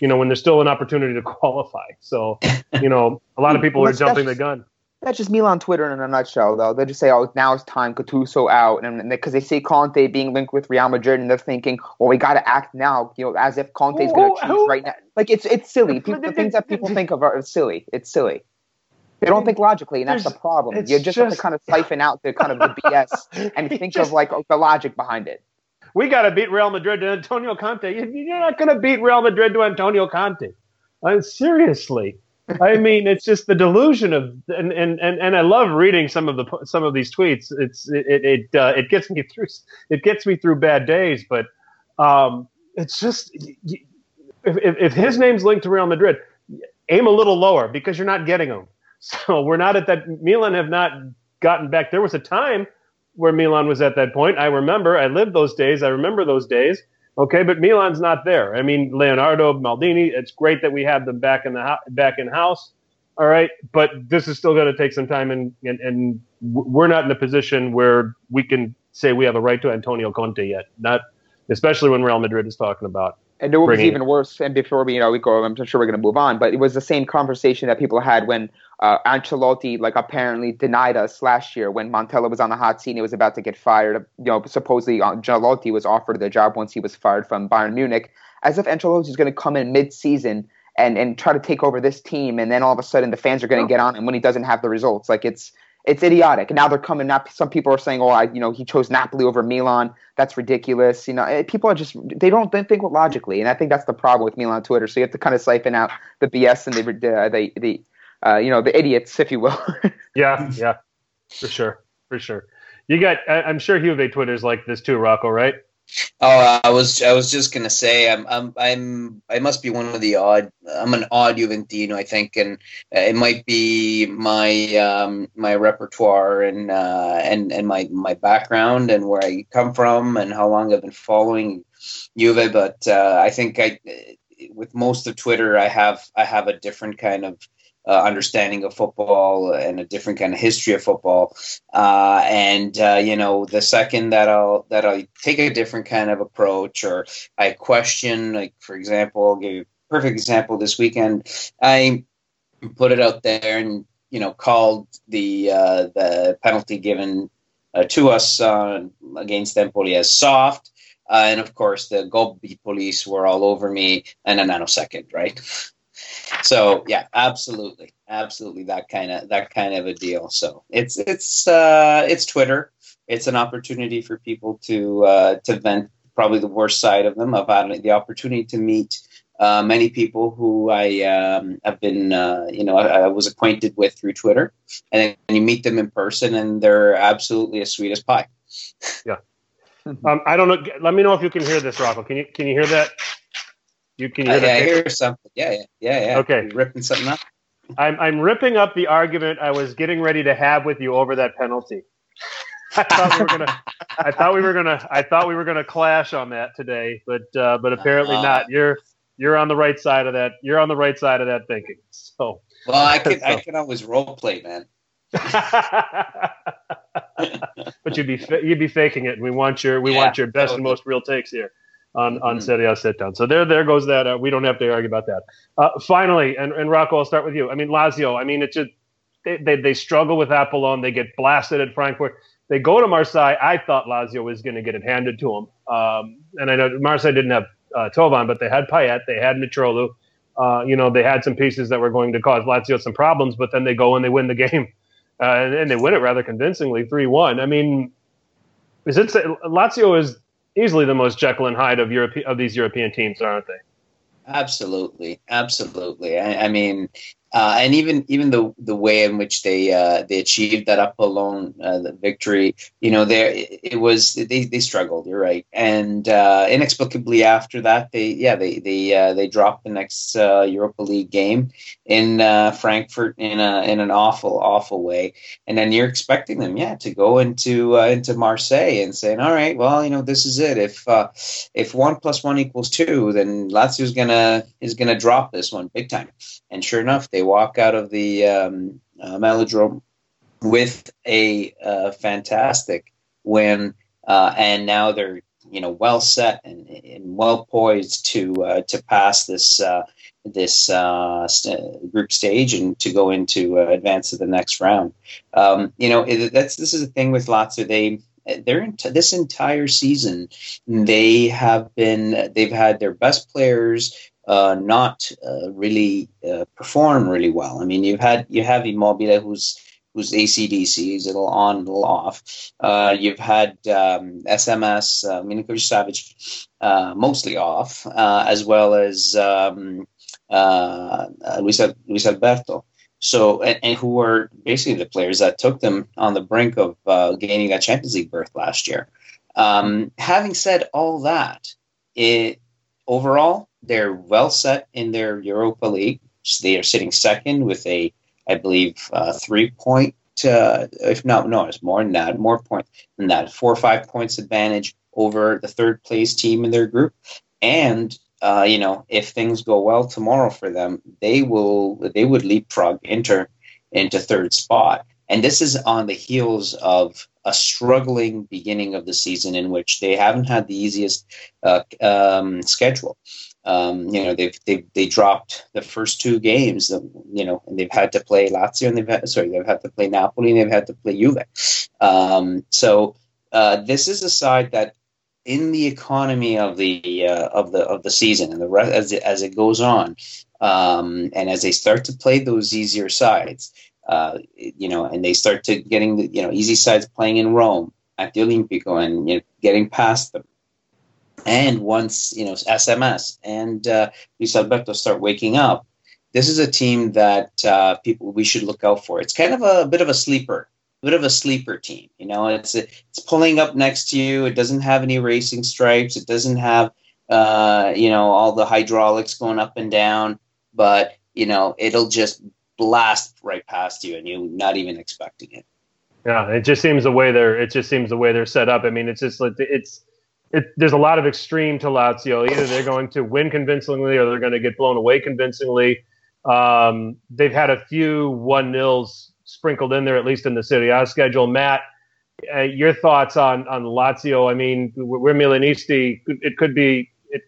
you know when there's still an opportunity to (laughs) qualify. So you know, a lot of people are jumping the gun. That's just Milan Twitter in a nutshell, though. They just say, "Oh, now it's time Gattuso out," and because they see Conte being linked with Real Madrid, and they're thinking, "Well, we got to act now," you know, as if Conte's going to choose right now. Like it's it's silly. People, the things that people think of are silly. It's silly. They don't think logically, and that's the problem. You just, just, have to kind of siphon out the kind of the (laughs) BS and think just, of like the logic behind it. We got to beat Real Madrid to Antonio Conte. You're not going to beat Real Madrid to Antonio Conte. Uh, seriously. I mean, it's just the delusion of, and, and, and, and I love reading some of the some of these tweets. It's it it uh, it gets me (laughs) through it gets me through bad days, but um, it's just if, if, his name's linked to Real Madrid, aim a little lower because you're not getting them. (laughs) So we're not at that. Milan have not gotten back. There was a time where Milan was at that point. I remember. I lived those days. I remember those days. Okay, but Milan's not there. I mean, Leonardo Maldini. It's great that we have them back in the ho- back in house. All right, but this is still going to take some time, and, and and we're not in a position where we can say we have a right to Antonio Conte yet. Not especially when Real Madrid is talking about and it was even worse. And before we, you know, we go, I'm sure we're going to move on. But it was the same conversation that people had when uh, Ancelotti, like, apparently denied us last year when Montella was on the hot seat and he was about to get fired. You know, supposedly uh, Ancelotti was offered the job once he was fired from Bayern Munich, as if Ancelotti is going to come in mid-season and and try to take over this team, and then all of a sudden the fans are going to get on him when he doesn't have the results. Like it's it's idiotic. Now they're coming up. Some people are saying, "Oh, I, you know, he chose Napoli over Milan. That's ridiculous." You know, eh, people are just they don't think logically, and I think that's the problem with Milan Twitter. So you have to kind of siphon out the BS and the the the uh, you know the idiots, if you will. (laughs) yeah, yeah, for sure, for sure. You got. I'm sure Juve Twitter's like this too, Rocco. Right? Oh, I was I was just gonna say I'm I'm I'm I must be one of the odd. I'm an odd Juventino, I think, and it might be my um, my repertoire and uh, and and my my background and where I come from and how long I've been following Juve. But uh, I think I with most of Twitter, I have I have a different kind of uh, understanding of football and a different kind of history of football. Uh, and uh, you know, the second that I'll that I take a different kind of approach, or I question, like for example, I'll give you a perfect example this weekend. I put it out there and you know called the uh, the penalty given uh, to us uh, against Empoli as soft. and of course, the Gobbi police were all over me in a nanosecond, right? So yeah, absolutely, absolutely that kind of that kind of a deal. So it's it's uh, it's Twitter. It's an opportunity for people to uh, to vent probably the worst side of them of having the opportunity to meet uh, many people who I um, have been, uh, you know, I, I, was acquainted with through Twitter, and then you meet them in person, and they're absolutely as sweet as pie. Yeah. (laughs) Um, I don't know. Let me know if you can hear this, Rocco. Can you can you hear that? You can hear yeah, I hear something. Yeah, yeah, yeah, yeah. Okay, You're ripping something up. I'm I'm ripping up the argument I was getting ready to have with you over that penalty. (laughs) I thought we were gonna. I thought we were gonna. I thought we were gonna clash on that today, but uh, but apparently uh, not. You're you're on the right side of that. You're on the right side of that thinking. So. Well, I can so. I can always role play, man. (laughs) but you'd be you'd be faking it. We want your we yeah, want your best and most real takes here on mm-hmm. on Serie A sit down. So there there goes that. Uh, we don't have to argue about that. Uh, finally, and and Rocco, I'll start with you. I mean Lazio. I mean it's just they, they, they struggle with Apollon. They get blasted at Frankfurt. They go to Marseille. I thought Lazio was going to get it handed to them. Um, and I know Marseille didn't have uh, Thauvin, but they had Payet. They had Mitroglou. Uh, you know, they had some pieces that were going to cause Lazio some problems, but then they go and they win the (laughs) game. Uh, and, and, they win it rather convincingly, 3 1. I mean, is it Lazio is easily the most Jekyll and Hyde of Europe of these European teams, aren't they? Absolutely, absolutely. I, I mean, uh, and even even the the way in which they uh, they achieved that Apollon uh, the victory, you know, there it was they, they struggled. You're right, and uh, inexplicably after that, they yeah they they uh, they dropped the next uh, Europa League game in Frankfurt in a in an awful awful way, and then you're expecting them yeah to go into into Marseille and saying all right well you know this is it. If if one plus one equals two then Lazio's gonna is gonna drop this one big time, and sure enough they they walk out of the um, uh, Velodrome with a uh, fantastic win, uh, and now they're you know well set and, and well poised to uh, to pass this uh, this uh, st- group stage and to go into advance to the next round. Um, you know that's this is the thing with Lazio. They into this entire season they have been they've had their best players uh, not uh, really uh, perform really well. I mean, you've had you have Immobile who's who's ACDC, he's a little on, a little off. Uh, you've had um, SMS, uh, Savic, uh, mostly off, uh, as well as um, Luis, Luis Alberto. So, and, and, who were basically the players that took them on the brink of gaining a Champions League berth last year. Um, having said all that, it overall they're well set in their Europa League. So they are sitting second with a, I believe, uh, three point, uh, if not, no, it's more than that, more point than that, four or five points advantage over the third place team in their group. And uh, you know, if things go well tomorrow for them, they will they would leapfrog Inter into third spot. And this is on the heels of a struggling beginning of the season in which they haven't had the easiest uh, um, schedule. Um, you know, they've, they've they dropped the first two games. You know, and they've had to play Lazio and they've had sorry they've had to play Napoli and they've had to play Juve. Um, so uh, this is a side that, in the economy of the uh, of the of the season and the rest as it, as it goes on, um, and as they start to play those easier sides, uh, you know, and they start to getting the you know easy sides playing in Rome at the Olimpico and you know, getting past them and once you know SMS and uh, Luis Alberto start waking up, this is a team that uh, people we should look out for. It's kind of a, a bit of a sleeper, a bit of a sleeper team. You know, it's it's pulling up next to you. It doesn't have any racing stripes. It doesn't have uh, you know all the hydraulics going up and down, but you know it'll just blast right past you, and you're not even expecting it. Yeah, it just seems the way they're. It just seems the way they're set up. I mean, it's just like it's it, there's a lot of extreme to Lazio. Either they're going to win convincingly or they're going to get blown away convincingly. Um, they've had a few one nils sprinkled in there, at least in the Serie A schedule. Matt, uh, your thoughts on on Lazio? I mean, we're Milanisti. It could be it,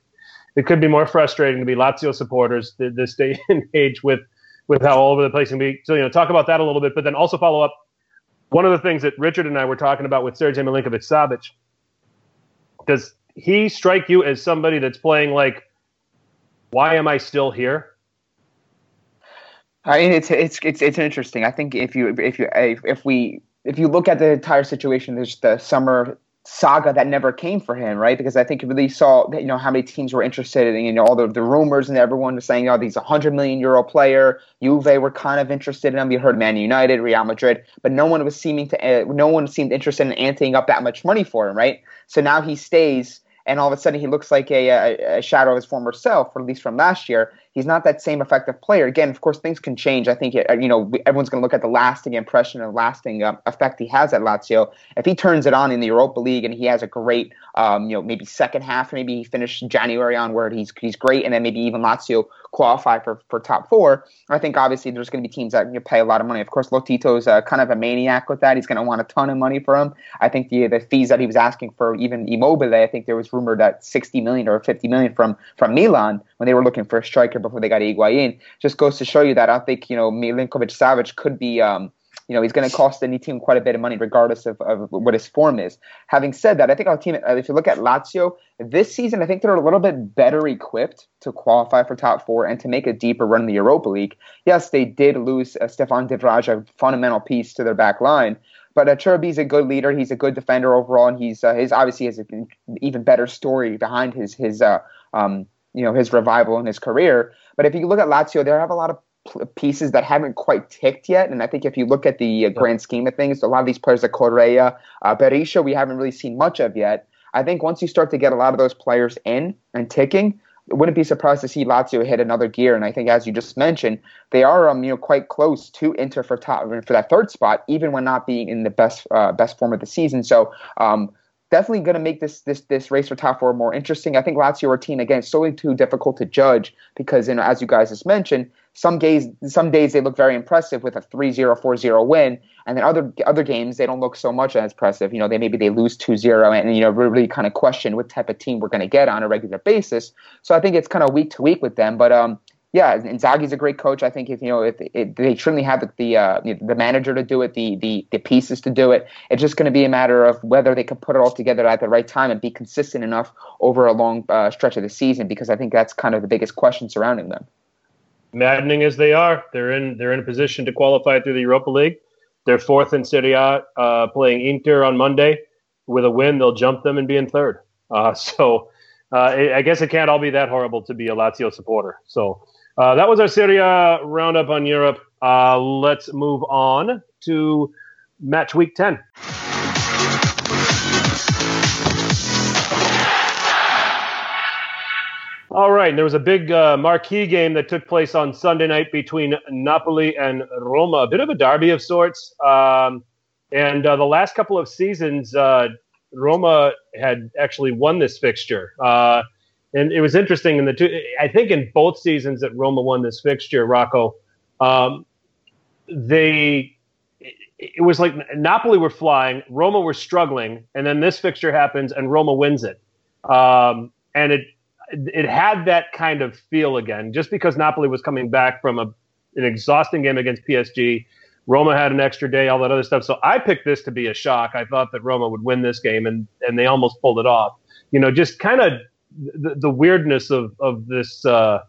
it could be more frustrating to be Lazio supporters this day (laughs) and age with with how all over the place can be. So you know, talk about that a little bit, but then also follow up. One of the things that Richard and I were talking about with Sergej Milinkovic Savic does he strike you as somebody that's playing like, why am I still here? I mean, it's it's it's it's interesting. I think if you if you if we if you look at the entire situation, there's the summer saga that never came for him, right? Because I think you really saw, you know, how many teams were interested in, you know, all the, the rumors and everyone was saying, oh, he's a hundred million euro player. Juve were kind of interested in him. You heard Man United, Real Madrid, but no one was seeming to, uh, no one seemed interested in anteing up that much money for him, right? So now he stays and all of a sudden he looks like a, a, a, shadow of his former self, or at least from last year. He's not that same effective player. Again, of course, things can change. I think you know everyone's going to look at the lasting impression and lasting uh, effect he has at Lazio. If he turns it on in the Europa League and he has a great, um, you know, maybe second half, maybe he finished January onward, he's he's great, and then maybe even Lazio qualify for, for top four. I think obviously there's going to be teams that pay a lot of money. Of course, Lotito's uh, kind of a maniac with that. He's going to want a ton of money for him. I think the the fees that he was asking for even Immobile, I think there was rumored that 60 million or 50 million from from Milan when they were looking for a striker before they got Higuain. Just goes to show you that I think you know Milinkovic Savic could be. Um, you know, he's going to cost any team quite a bit of money, regardless of, of what his form is. Having said that, I think our team, uh, if you look at Lazio this season, I think they're a little bit better equipped to qualify for top four and to make a deeper run in the Europa League. Yes, they did lose uh, Stefan de Vrij, a fundamental piece to their back line, but uh, is a good leader. He's a good defender overall, and he's uh, his obviously has an even better story behind his his uh, um, you know his revival in his career. But if you look at Lazio, they have a lot of pieces that haven't quite ticked yet. And I think if you look at the uh, grand scheme of things, a lot of these players like Correa, uh, Berisha, we haven't really seen much of yet. I think once you start to get a lot of those players in and ticking, wouldn't be surprised to see Lazio hit another gear. And I think, as you just mentioned, they are um, you know quite close to Inter for top for that third spot, even when not being in the best uh, best form of the season. So. Um, definitely going to make this this this race for top four more interesting. I think Lazio a team again so too difficult to judge because you know as you guys just mentioned, some days some days they look very impressive with a 3-0 4-0 win and then other other games they don't look so much as impressive you know they maybe they lose 2-0 and you know really kind of question what type of team we're going to get on a regular basis so i think it's kind of week to week with them but um yeah, Inzaghi's a great coach. I think if you know if, if they certainly have the the, uh, the manager to do it, the the the pieces to do it. It's just going to be a matter of whether they can put it all together at the right time and be consistent enough over a long uh, stretch of the season. Because I think that's kind of the biggest question surrounding them maddening as they are, they're in they're in a position to qualify through the Europa League. They're fourth in Serie A, uh, playing Inter on Monday. With a win, they'll jump them and be in third. Uh, (laughs) so uh, I guess it can't all be that horrible to be a Lazio supporter. So uh, that was our Serie A roundup on Europe. Uh, let's move on to match week 10. All right. There was a big uh, marquee game that took place on Sunday night between Napoli and Roma, a bit of a derby of sorts. Um, and uh, the last couple of seasons, uh, Roma had actually won this fixture. And it was interesting in the two, I think in both seasons that Roma won this fixture, Rocco, um, they, it was like Napoli were flying, Roma were struggling, and then this fixture happens and Roma wins it. Um, and it, it had that kind of feel again, just because Napoli was coming back from a, an exhausting game against PSG. Roma had an extra day, all that other stuff. So I picked this to be a shock. I thought that Roma would win this game, and and they almost pulled it off. You know, just kind of the, the weirdness of of this uh,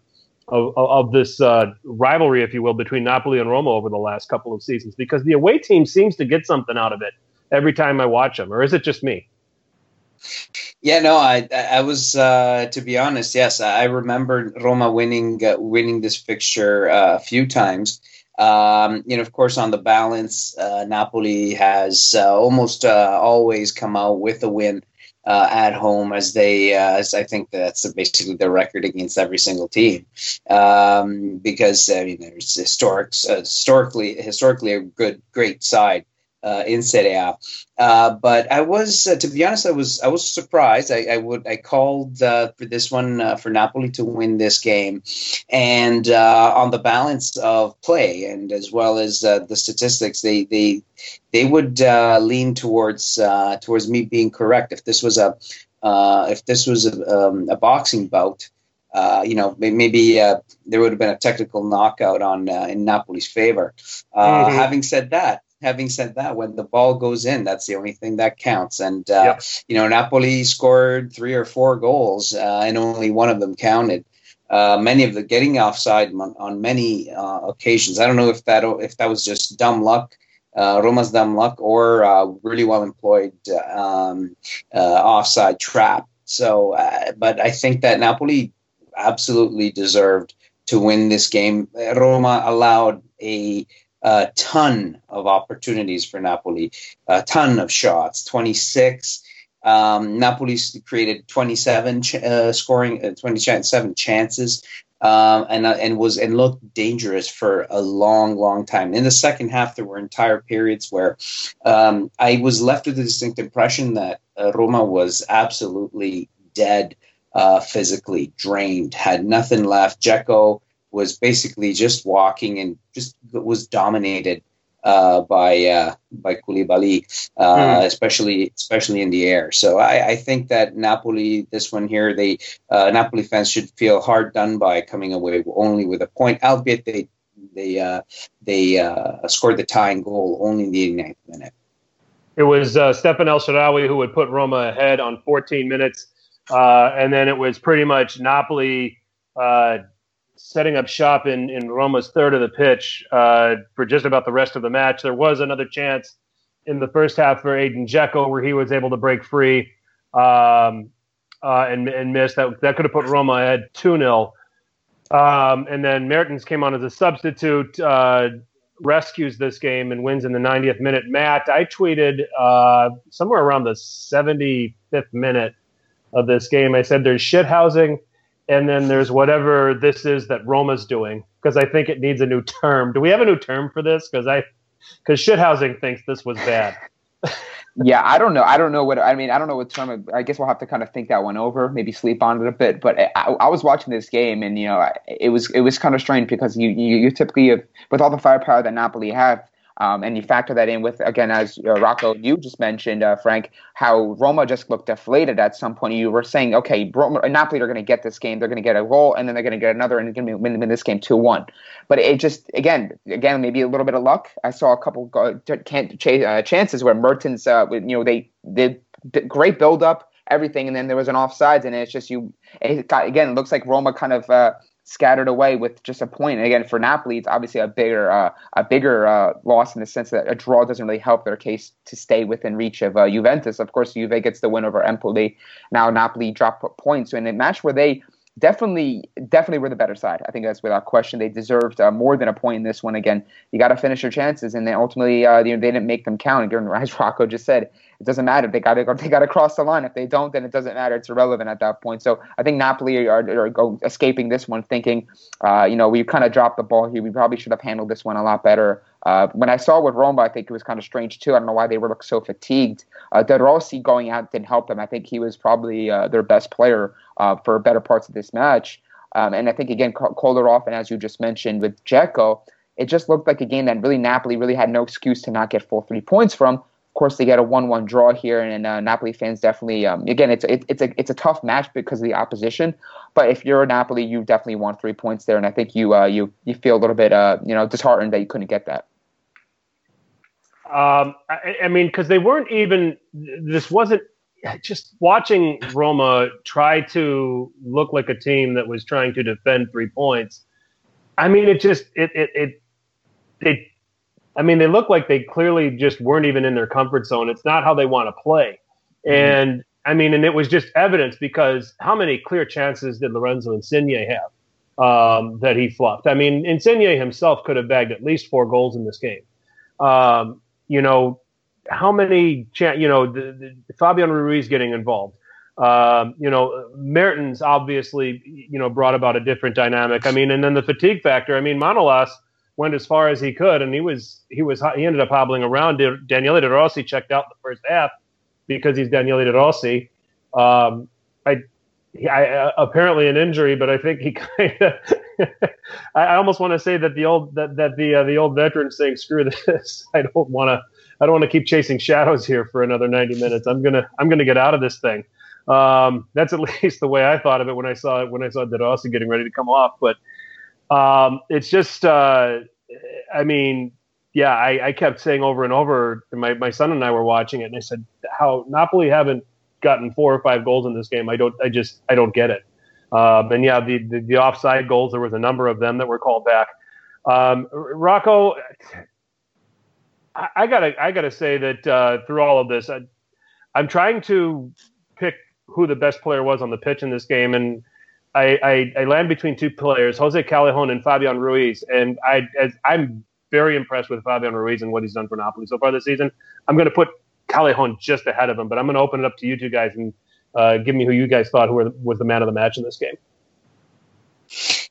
of, of this uh, rivalry, if you will, between Napoli and Roma over the last couple of seasons, because the away team seems to get something out of it every time I watch them, or is it just me? Yeah, no, I I was uh, to be honest, yes, I remember Roma winning uh, winning this fixture uh, a few times. Um, you know, of course, on the balance, uh, Napoli has almost always come out with a win Uh, at home, as they, uh, as I think that's basically their record against every single team. Um, because I mean, there's historic, uh, historically, historically a good, great side uh, in Serie A. Uh, but I was, uh, to be honest, I was I was surprised. I, I would I called uh, for this one uh, for Napoli to win this game, and uh, on the balance of play and as well as the statistics, they they they would lean towards towards me being correct. If this was a if this was a, um, a boxing bout. you know, maybe there would have been a technical knockout on in Napoli's favor. Mm-hmm. Having said that, having said that, when the ball goes in, that's the only thing that counts. And uh, yep. you know, Napoli scored three or four goals, uh, and only one of them counted. Uh, many of the getting offside on, on many uh, occasions. I don't know if that if that was just dumb luck uh, Roma's dumb luck or uh, really well employed um, uh, offside trap. So, uh, but I think that Napoli absolutely deserved to win this game. Roma allowed a, a ton of opportunities for Napoli, a ton of shots, 26. Um, Napoli created 27 ch- uh, scoring, uh, 27 chances um, and uh, and was and looked dangerous for a long, long time. In the second half, there were entire periods where um, I was left with the distinct impression that uh, Roma was absolutely dead, uh, physically drained, had nothing left. Dzeko was basically just walking and just was dominated uh, by uh, by Koulibaly, uh, mm. especially especially in the air. So I, I, think that Napoli, this one here, they uh, Napoli fans should feel hard done by coming away only with a point, albeit they they uh, they uh, scored the tying goal only in the 89th minute. It was uh, Stefan El who would put Roma ahead on 14 minutes, and then it was pretty much Napoli setting up shop in, in Roma's third of the pitch uh, for just about the rest of the match. There was another chance in the first half for Edin Dzeko where he was able to break free um, uh, and, and miss. That, that could have put Roma ahead 2 0. Um, and then Mertens came on as a substitute, uh, rescues this game, and wins in the 90th minute. Matt, I tweeted uh, somewhere around the 75th minute of this game. I said there's shithousing and then there's whatever this is that Roma's doing because I think it needs a new term. Do we have a new term for this? Because I because shithousing thinks this was bad. (laughs) yeah, I don't know. I don't know what I mean. I don't know what term. I guess we'll have to kind of think that one over, maybe sleep on it a bit. But I, I was watching this game, and you know, it was it was kind of strange because you you, you typically have, with all the firepower that Napoli have, um, and you factor that in with, again, as uh, Rocco, you just mentioned, uh, Frank, how Roma just looked deflated at some point. You were saying, okay, Roma, Napoli are going to get this game. They're going to get a goal, and then they're going to get another, and they're going to win, this game 2 1. But it just, again, again, maybe a little bit of luck. I saw a couple uh, chances where Mertens, uh, you know, they did great build up everything, and then there was an offsides, and it's just you. It got, again, it looks like Roma kind of uh, scattered away with just a point. And again, for Napoli, it's obviously a bigger uh, a bigger uh, loss in the sense that a draw doesn't really help their case to stay within reach of uh, Juventus. Of course, Juve gets the win over Empoli. Now Napoli drop points so in a match where they definitely definitely were the better side. I think that's without question. They deserved uh, more than a point in this one. Again, you got to finish your chances, and they ultimately uh, you know, they didn't make them count. Again, as (laughs) Rocco just said, it doesn't matter. They got to go. they got to cross the line. If they don't, then it doesn't matter. It's irrelevant at that point. So I think Napoli are, are, are escaping this one, thinking, uh, you know, we kind of dropped the ball here. We probably should have handled this one a lot better. Uh, when I saw with Roma, I think it was kind of strange too. I don't know why they were so fatigued. Uh, De Rossi going out didn't help them. I think he was probably uh, their best player uh, for better parts of this match. Um, and I think again, Kolarov and as you just mentioned with Dzeko, it just looked like a game that really Napoli really had no excuse to not get full three points from. Of course, they get a one-one draw here, and uh, Napoli fans definitely. Um, again, it's it, it's a it's a tough match because of the opposition. But if you're Napoli, you definitely want three points there, and I think you uh, you you feel a little bit uh, you know disheartened that you couldn't get that. Um, I, I mean, because they weren't even. This wasn't just watching Roma try to look like a team that was trying to defend three points. I mean, it just it it it they. I mean, they look like they clearly just weren't even in their comfort zone. It's not how they want to play, mm-hmm. and I mean, and it was just evidence because how many clear chances did Lorenzo Insigne have um, that he fluffed? I mean, Insigne himself could have bagged at least four goals in this game. Um, you know, how many, cha- you know, the, the Fabian Ruiz getting involved. Um, you know, Mertens obviously, you know, brought about a different dynamic. I mean, and then the fatigue factor. I mean, Manolas went as far as he could, and he was he was he ended up hobbling around. Daniele De Rossi checked out the first half because he's Daniele De Rossi. Um, I, I uh, apparently an injury, but I think he (laughs) kind of. (laughs) I almost want to say that the old that that the uh, the old veteran saying "screw this." (laughs) I don't want to I don't want to keep chasing shadows here for another 90 minutes. I'm gonna I'm gonna get out of this thing. Um, that's at (laughs) least the way I thought of it when I saw it when I saw De Rossi getting ready to come off. But um, it's just uh, I mean, yeah, I, I, kept saying over and over. My my son and I were watching it, and I said how Napoli haven't gotten four or five goals in this game. I don't I just I don't get it. Um, and yeah, the, the, the offside goals. There was a number of them that were called back. Um, Rocco, I, I gotta I gotta say that uh, through all of this, I, I'm trying to pick who the best player was on the pitch in this game, and I, I, I land between two players, Jose Callejon and Fabian Ruiz, and I as, I'm very impressed with Fabian Ruiz and what he's done for Napoli so far this season. I'm going to put Callejon just ahead of him, but I'm going to open it up to you two guys and uh, give me who you guys thought who were, was the man of the match in this game.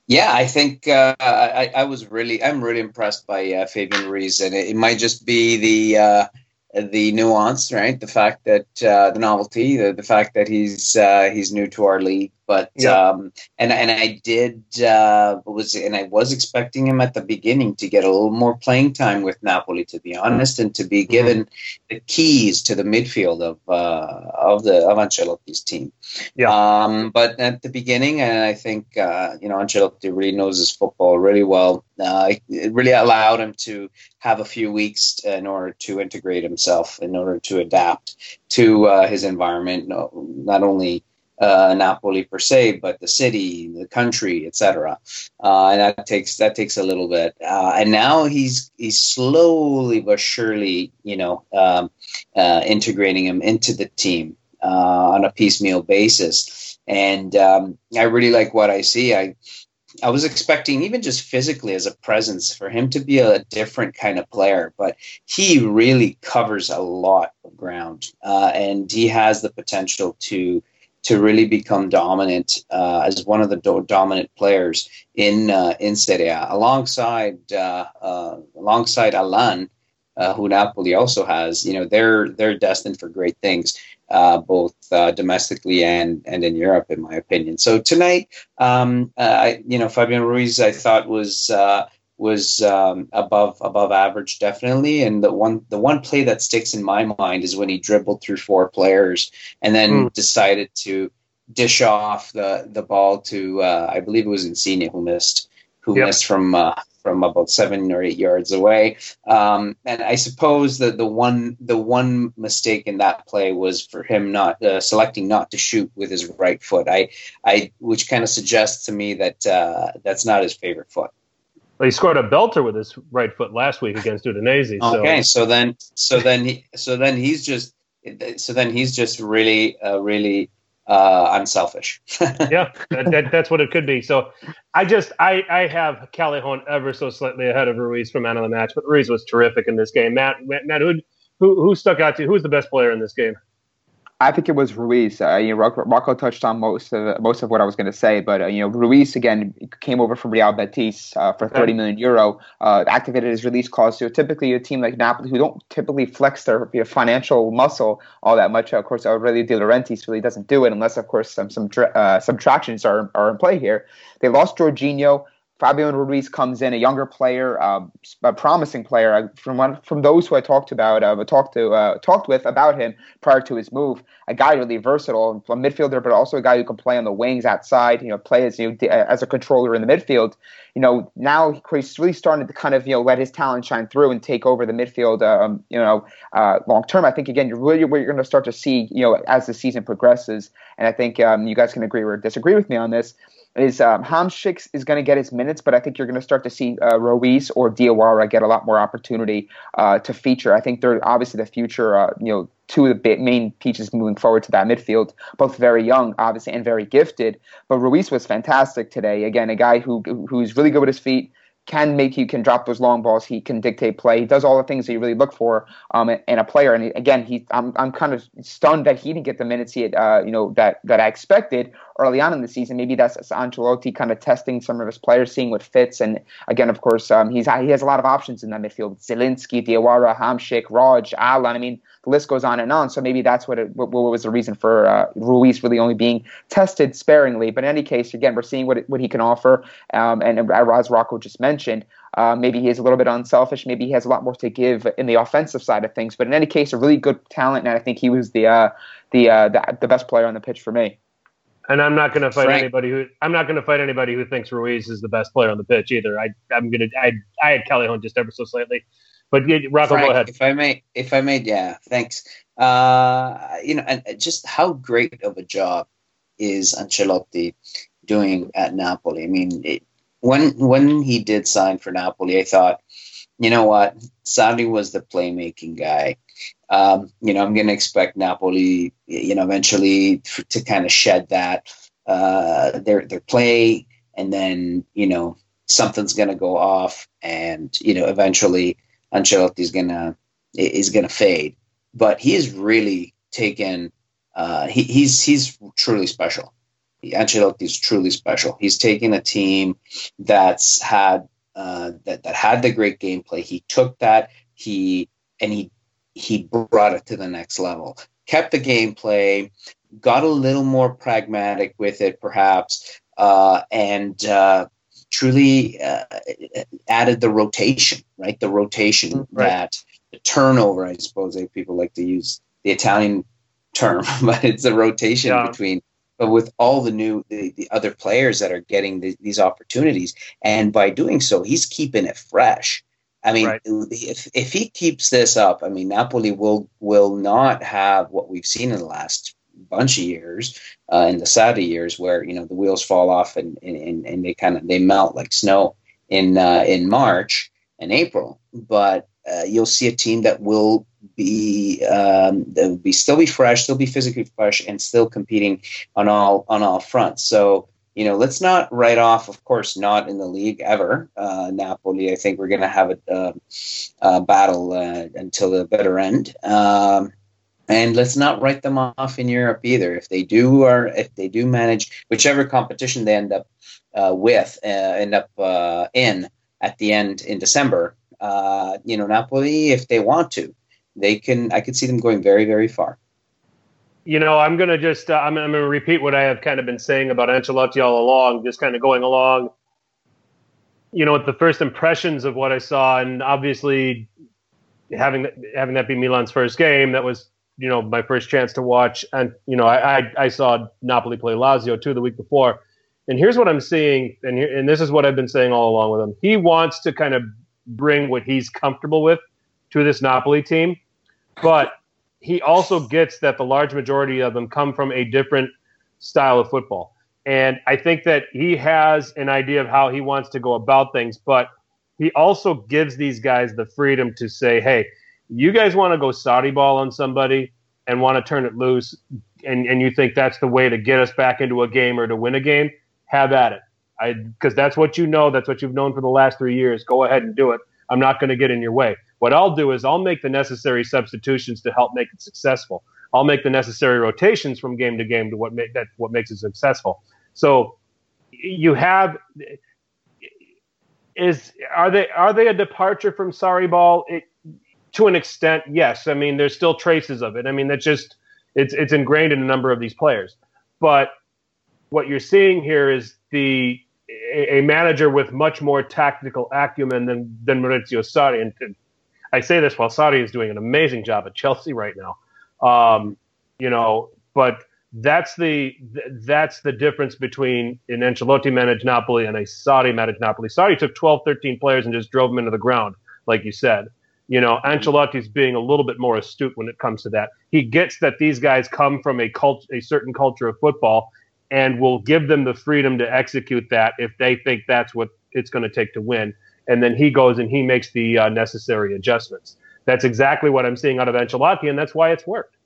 Yeah, I think uh, I, I, was really, I'm really impressed by uh, Fabian Ruiz, and it, it, might just be the uh, the nuance, right? The fact that uh, the novelty, the, the fact that he's uh, he's new to our league, but yeah. um, and and I did uh, was and I was expecting him at the beginning to get a little more playing time with Napoli, to be honest, and to be mm-hmm. given mm-hmm. the keys to the midfield of uh, of the of Ancelotti's team. Yeah. Um, but at the beginning, and I think uh, you know Ancelotti really knows his football really well. Uh, it really allowed him to have a few weeks in order to integrate himself, in order to adapt to uh, his environment, not only uh, Napoli per se, but the city, the country, etc. Uh, and that takes that takes a little bit. Uh, and now he's he's slowly but surely, you know, um, uh, integrating him into the team uh, on a piecemeal basis. And um, I really like what I see. I I was expecting even just physically as a presence for him to be a different kind of player, but he really covers a lot of ground, uh, and he has the potential to to really become dominant uh, as one of the do- dominant players in uh, in Serie A, alongside uh, uh alongside Allan, uh, who Napoli also has. You know, they're they're destined for great things, uh, both domestically and and in Europe, in my opinion. So tonight, um, I, you know, Fabian Ruiz, I thought was was um, above above average definitely and the one the one play that sticks in my mind is when he dribbled through four players and then mm. decided to dish off the the ball to uh, I believe it was Insigne who missed who yep. missed from uh, from about seven or eight yards away. Um, and I suppose that the one the one mistake in that play was for him not uh, selecting not to shoot with his right foot. I I which kind of suggests to me that uh, that's not his favorite foot. Well, he scored a belter with his right foot last week against Udinese. So. Okay, so then, so then, he, so then he's just, so then he's just really, uh, really uh, unselfish. (laughs) yeah, that, that, that's what it could be. So, I just, I, I have Callejon ever so slightly ahead of Ruiz for man of the match, but Ruiz was terrific in this game. Matt, Matt, who, who, who stuck out to you? Who was the best player in this game? I think it was Ruiz. Uh, you know, Rocco touched on most of most of what I was going to say, but uh, you know, Ruiz again came over from Real Betis uh, for 30 million euro, uh, activated his release clause. So typically, a team like Napoli, who don't typically flex their you know, financial muscle all that much, of course, Aurelio De Laurentiis really doesn't do it unless, of course, some some uh, subtractions are are in play here. They lost Jorginho. Fabian Ruiz comes in, a younger player, uh, a promising player. From one, from those who I talked about, uh, talked to, uh, talked with about him prior to his move, a guy really versatile, a midfielder, but also a guy who can play on the wings outside. You know, play as you know, as a controller in the midfield. You know, now he's really starting to kind of you know let his talent shine through and take over the midfield. Um, you know, uh, long term, I think again, you're really what you're going to start to see. You know, as the season progresses, and I think um, you guys can agree or disagree with me on this is um, Hamsik is going to get his minutes, but I think you're going to start to see uh, Ruiz or Diawara get a lot more opportunity uh, to feature. I think they're obviously the future, uh, you know, two of the main pieces moving forward to that midfield. Both very young, obviously, and very gifted. But Ruiz was fantastic today. Again, a guy who who's really good with his feet can make you can drop those long balls. He can dictate play. He does all the things that you really look for um, in a player. And again, he I'm I'm kind of stunned that he didn't get the minutes he had uh, you know that that I expected early on in the season. Maybe that's Ancelotti kind of testing some of his players, seeing what fits. And again, of course, um, he's he has a lot of options in that midfield: Zielinski, Diawara, Hamsik, Rog, Allan. I mean, the list goes on and on. So maybe that's what, it, what, what was the reason for uh, Ruiz really only being tested sparingly. But in any case, again, we're seeing what what he can offer. Um, and as Rocco just mentioned, uh, maybe he is a little bit unselfish. Maybe he has a lot more to give in the offensive side of things. But in any case, a really good talent, and I think he was the uh, the, uh, the the best player on the pitch for me. And I'm not going to fight Frank. anybody who I'm not going to fight anybody who thinks Ruiz is the best player on the pitch either. I I'm going to I I had Callejon just ever so slightly. But Rocco, Frank, go ahead. If I may, if I may, yeah, thanks. Uh, you know, and just how great of a job is Ancelotti doing at Napoli? I mean, it, when when he did sign for Napoli, I thought, you know what? Sarri was the playmaking guy. Um, you know, I'm going to expect Napoli, you know, eventually to kind of shed that uh, their their play, and then you know something's going to go off, and you know eventually Ancelotti's going to is going to fade. But he is really taken. Uh, he, he's he's truly special. Ancelotti is truly special. He's taken a team that's had uh, that that had the great gameplay. He took that he and he he brought it to the next level. Kept the gameplay, got a little more pragmatic with it, perhaps, uh, and uh, truly uh, added the rotation. Right, the rotation mm, right. that the turnover. I suppose people like to use the Italian term, (laughs) but it's a rotation yeah. between but with all the new the, the other players that are getting the, these opportunities. And by doing so he's keeping it fresh. I mean right. if, if he keeps this up i mean napoli will will not have what we've seen in the last bunch of years uh, in the Sarri years where you know the wheels fall off and and, and they kind of they melt like snow in uh, in march and april. But uh, you'll see a team that will be um, be still be fresh, still be physically fresh, and still competing on all on all fronts. So you know, let's not write off. Of course, not in the league ever. Uh, Napoli, I think we're going to have a, a battle uh, until the bitter end. Um, and let's not write them off in Europe either. If they do, or if they do manage whichever competition they end up uh, with, uh, end up uh, in at the end in December, you know, Napoli, if they want to, they can. I could see them going very, very far. You know, I'm gonna just uh, I'm, I'm gonna repeat what I have kind of been saying about Ancelotti all along, just kind of going along. You know, with the first impressions of what I saw, and obviously having having that be Milan's first game, that was you know my first chance to watch. And you know, I I, I saw Napoli play Lazio too the week before. And here's what I'm seeing, and here, and this is what I've been saying all along with him. He wants to kind of bring what he's comfortable with to this Napoli team, but he also gets that the large majority of them come from a different style of football. And I think that he has an idea of how he wants to go about things, but he also gives these guys the freedom to say, hey, you guys want to go Sarri ball on somebody and want to turn it loose, and, and you think that's the way to get us back into a game or to win a game, have at it because that's what you know. That's what you've known for the last three years. Go ahead and do it. I'm not going to get in your way. What I'll do is I'll make the necessary substitutions to help make it successful. I'll make the necessary rotations from game to game to what make that what makes it successful. So you have is are they are they a departure from Sarri ball? It, to an extent, yes. I mean, there's still traces of it. I mean, that's just it's it's ingrained in a number of these players. But what you're seeing here is the a, manager with much more tactical acumen than than Maurizio Sarri. And, and I say this while Sarri is doing an amazing job at Chelsea right now. Um, you know, but that's the that's the difference between an Ancelotti managed Napoli and a Sarri managed Napoli. Sarri took 12, 13 players and just drove them into the ground, like you said. You know, Ancelotti's being a little bit more astute when it comes to that. He gets that these guys come from a cult, a certain culture of football, and will give them the freedom to execute that if they think that's what it's going to take to win. And then he goes and he makes the uh, necessary adjustments. That's exactly what I'm seeing out of Ancelotti, and that's why it's worked.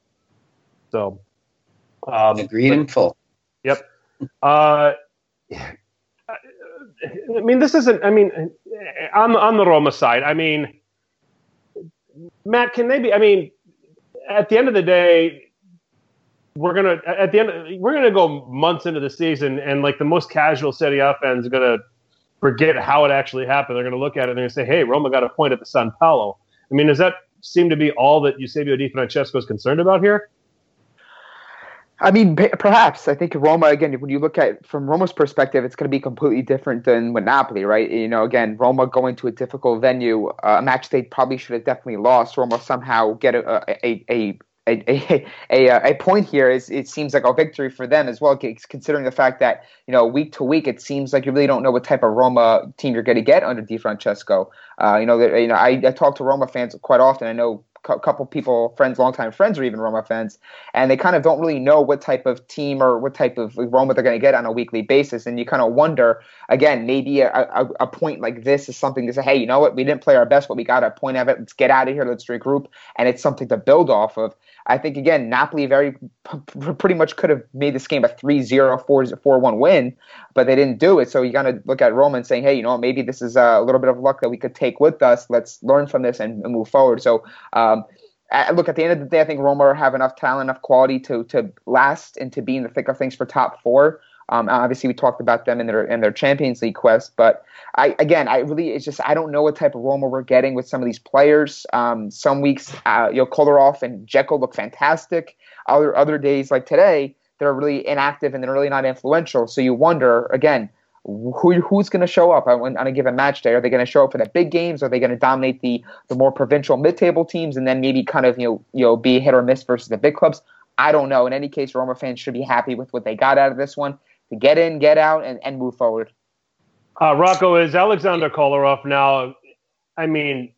So, um, agreed in full. Yep. Uh, I mean, this isn't. I mean, on on the Roma side, I mean, Matt, can they be? I mean, at the end of the day, we're gonna at the end we're gonna go months into the season and like the most casual A fans are gonna forget how it actually happened. They're gonna look at it and they're gonna say, "Hey, Roma got a point at the San Paolo." I mean, does that seem to be all that Eusebio Di Francesco is concerned about here? I mean, perhaps. I think Roma, again, when you look at from Roma's perspective, it's going to be completely different than with Napoli, right? You know, again, Roma going to a difficult venue, a match they probably should have definitely lost. Roma somehow get a, a, a, a, a, (laughs) a, a point here is it seems like a victory for them as well, considering the fact that you know week to week it seems like you really don't know what type of Roma team you're going to get under Di Francesco. Uh, you know, you know, I, I talk to Roma fans quite often. I know a couple people, friends, longtime friends, or even Roma fans, and they kind of don't really know what type of team or what type of Roma they're going to get on a weekly basis. And you kind of wonder, again, maybe a, a, a, point like this is something to say, hey, you know what, we didn't play our best, but we got a point of it. Let's get out of here. Let's regroup, and it's something to build off of. I think again, Napoli very p- pretty much could have made this game a 3-0, 4-1 win, but they didn't do it. So you got to look at Roma and saying, hey, you know, maybe this is a little bit of luck that we could take with us. Let's learn from this and, and move forward. So. Um, look, at the end of the day, I think Roma have enough talent, enough quality to to last and to be in the thick of things for top four. Um, obviously, we talked about them in their in their Champions League quest, but I again, I really it's just I don't know what type of Roma we're getting with some of these players. Um, some weeks, uh, you know, Kolarov and Dzeko look fantastic. Other other days, like today, they're really inactive and they're really not influential. So you wonder again, who who's going to show up on, on, a given match day? Are they going to show up for the big games? Are they going to dominate the the more provincial mid table teams and then maybe kind of you know you know be hit or miss versus the big clubs? I don't know. In any case, Roma fans should be happy with what they got out of this one to get in, get out, and, and move forward. Uh, Rocco is Alexander Kolarov now. I mean,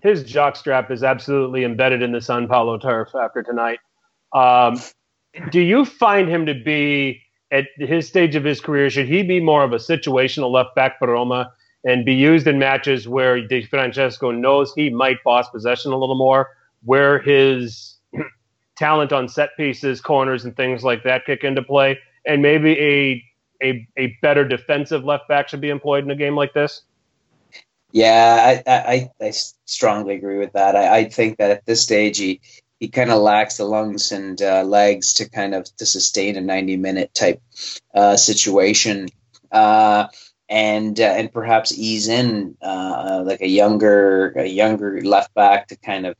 his jockstrap is absolutely embedded in the San Paolo turf after tonight. Um, do you find him to be at his stage of his career? Should he be more of a situational left back for Roma and be used in matches where Francesco knows he might boss possession a little more, where his talent on set pieces, corners, and things like that kick into play? And maybe a a, a better defensive left back should be employed in a game like this? Yeah, I, I, I strongly agree with that. I, I think that at this stage he he kind of lacks the lungs and uh, legs to kind of to sustain a 90 minute type uh, situation. Uh, and uh, and perhaps ease in uh, like a younger a younger left back to kind of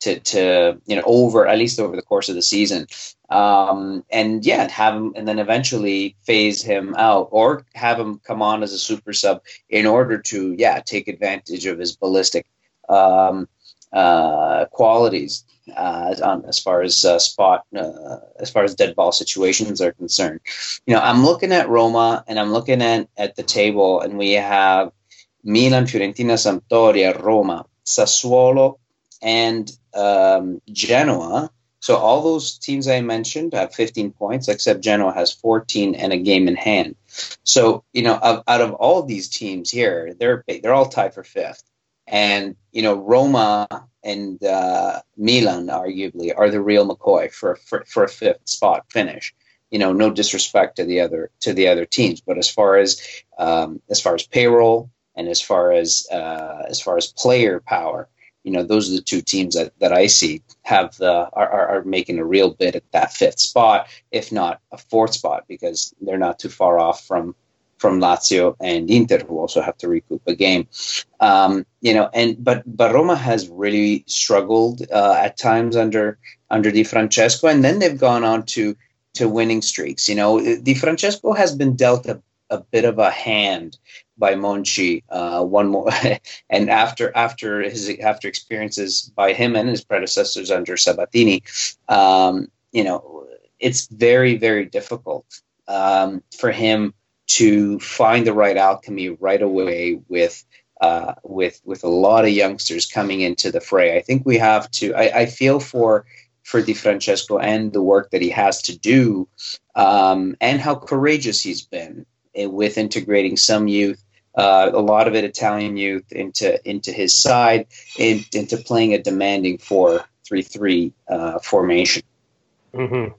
to to you know over at least over the course of the season. Um, and yeah have him and then eventually phase him out or have him come on as a super sub in order to yeah take advantage of his ballistic um, uh, qualities uh, on, as far as uh, spot uh, as far as dead ball situations are concerned. You know i'm looking at roma and i'm looking at at the table and we have milan fiorentina sampdoria roma sassuolo and um, Genoa. So all those teams I mentioned have 15 points, except Genoa has 14 and a game in hand. So you know, of, out of all these teams here, they're they're all tied for fifth, and you know, Roma and uh, Milan arguably are the real McCoy for, for for a fifth spot finish. You know, no disrespect to the other to the other teams, but as far as um, as far as payroll and as far as uh, as far as player power, you know, those are the two teams that, that I see have the are, are making a real bid at that fifth spot, if not a fourth spot, because they're not too far off from from Lazio and Inter, who also have to recoup a game. Um, you know, and but but Roma has really struggled uh, at times under under Di Francesco, and then they've gone on to to winning streaks. You know, Di Francesco has been dealt a, a bit of a hand by Monchi. Uh, one more, (laughs) and after after his after experiences by him and his predecessors under Sabatini, um, you know, it's very very difficult um, for him to find the right alchemy right away with. Uh, with with a lot of youngsters coming into the fray, I think we have to. I, I feel for for Di Francesco and the work that he has to do, um, and how courageous he's been with integrating some youth uh, a lot of it Italian youth into into his side, in, into playing a demanding four three three uh, formation. Mm-hmm.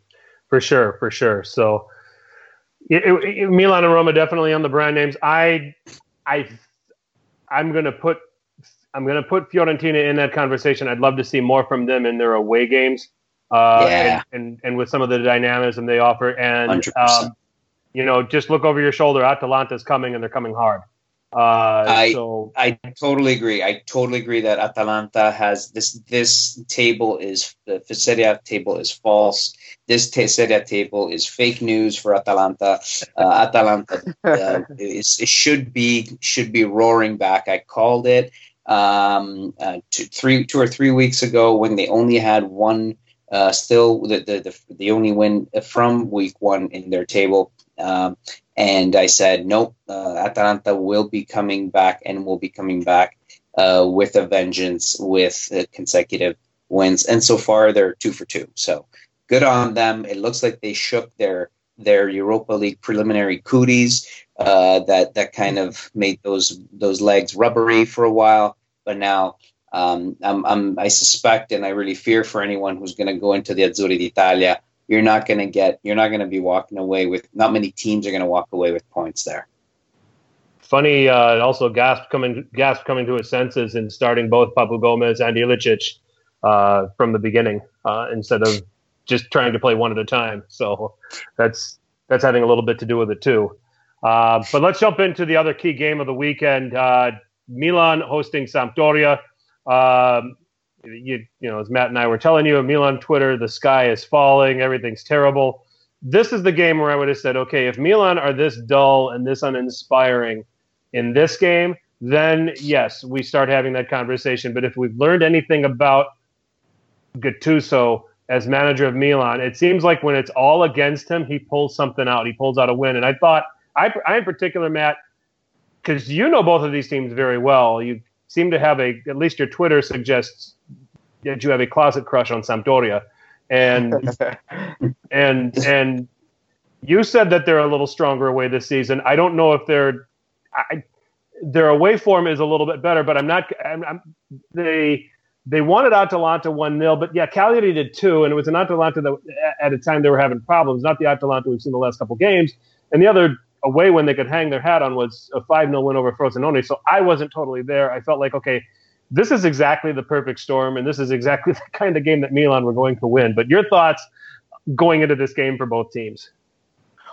For sure, for sure. So, it, it, Milan and Roma definitely on the brand names. I, I, I'm gonna put I'm gonna put Fiorentina in that conversation. I'd love to see more from them in their away games. Uh, yeah. and, and, and with some of the dynamism they offer, and um, you know, just look over your shoulder. Atalanta's coming, and they're coming hard. Uh, I so. I totally agree. I totally agree that Atalanta has this. This table is the Serie A table is false. This t- Serie A table is fake news for Atalanta. Uh, Atalanta uh, (laughs) is it should be should be roaring back. I called it um, uh, two, three two or three weeks ago when they only had one. Uh, still, the, the the the only win from week one in their table. Um, and I said, nope, uh, Atalanta will be coming back and will be coming back uh, with a vengeance, with consecutive wins, and so far they're two for two. So good on them. It looks like they shook their their Europa League preliminary cooties uh, that that kind of made those those legs rubbery for a while, but now. Um, I'm, I'm, I suspect and I really fear for anyone who's going to go into the Azzurri d'Italia you're not going to get you're not going to be walking away with not many teams are going to walk away with points there. Funny uh, also Gasp coming Gasp coming to his senses and starting both Papu Gomez and Ilicic uh, from the beginning uh, instead of just trying to play one at a time. So that's that's having a little bit to do with it too. Uh, but let's jump into the other key game of the weekend uh, Milan hosting Sampdoria. Um, you, you know, as Matt and I were telling you, Milan Twitter, the sky is falling, everything's terrible. This is the game where I would have said, okay, if Milan are this dull and this uninspiring in this game, then yes, we start having that conversation. But if we've learned anything about Gattuso as manager of Milan, it seems like when it's all against him, he pulls something out. He pulls out a win. And I thought, I, I in particular, Matt, because you know both of these teams very well. You seem to have a, at least your Twitter suggests that you have a closet crush on Sampdoria, and (laughs) and and you said that they're a little stronger away this season. I don't know if they're I, their away form is a little bit better, but I'm not. I'm, I'm, they they wanted Atalanta one 0 but yeah, Cagliari did two, and it was an Atalanta that at a time they were having problems, not the Atalanta we've seen the last couple games. And the other away when they could hang their hat on was a 5 0 win over Frosinone. So I wasn't totally there. I felt like, okay, this is exactly the perfect storm, and this is exactly (laughs) the kind of game that Milan were going to win. But your thoughts going into this game for both teams?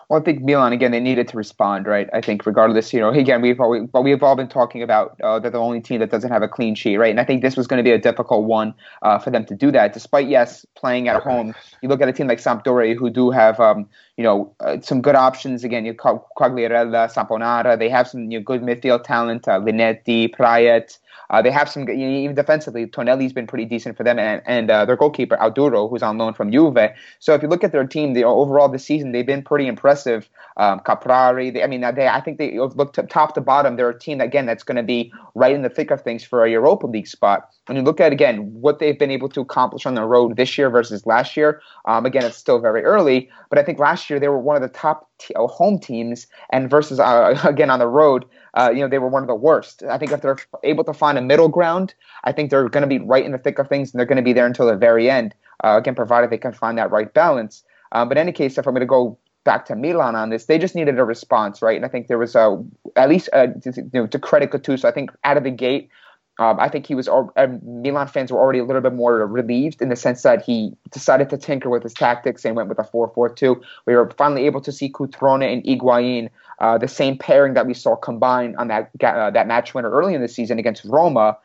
Well, I think Milan again they needed to respond, right? I think regardless, you know, again we've all, but we've all been talking about uh, they're the only team that doesn't have a clean sheet, right? And I think this was going to be a difficult one uh, for them to do that. Despite yes, playing at home, you look at a team like Sampdoria who do have um, you know uh, some good options. Again, you call Quagliarella, Saponara, they have some you know, good midfield talent, uh, Linetty, Praet. Uh, they have some, you know, even defensively, Tonelli's been pretty decent for them, and, and uh, their goalkeeper, Audero, who's on loan from Juve. So if you look at their team, the overall this season, they've been pretty impressive. Um, Caprari, they, I mean, they, I think they look to, top to bottom, they're a team, again, that's going to be right in the thick of things for a Europa League spot. When you look at, again, what they've been able to accomplish on the road this year versus last year, um, again, it's still very early, but I think last year they were one of the top t- home teams, and versus, uh, (laughs) again, on the road, uh, you know, they were one of the worst. I think if they're able to find a middle ground, I think they're going to be right in the thick of things, and they're going to be there until the very end. Uh, again, provided they can find that right balance. Um, but in any case, if I'm going to go back to Milan on this, they just needed a response, right? And I think there was a at least uh, you know, to credit Gattuso. I think out of the gate, um, I think he was. Uh, Milan fans were already a little bit more relieved in the sense that he decided to tinker with his tactics and went with a 4-4-2. We were finally able to see Cutrone and Higuain, uh, the same pairing that we saw combined on that uh, that match winner early in the season against Roma.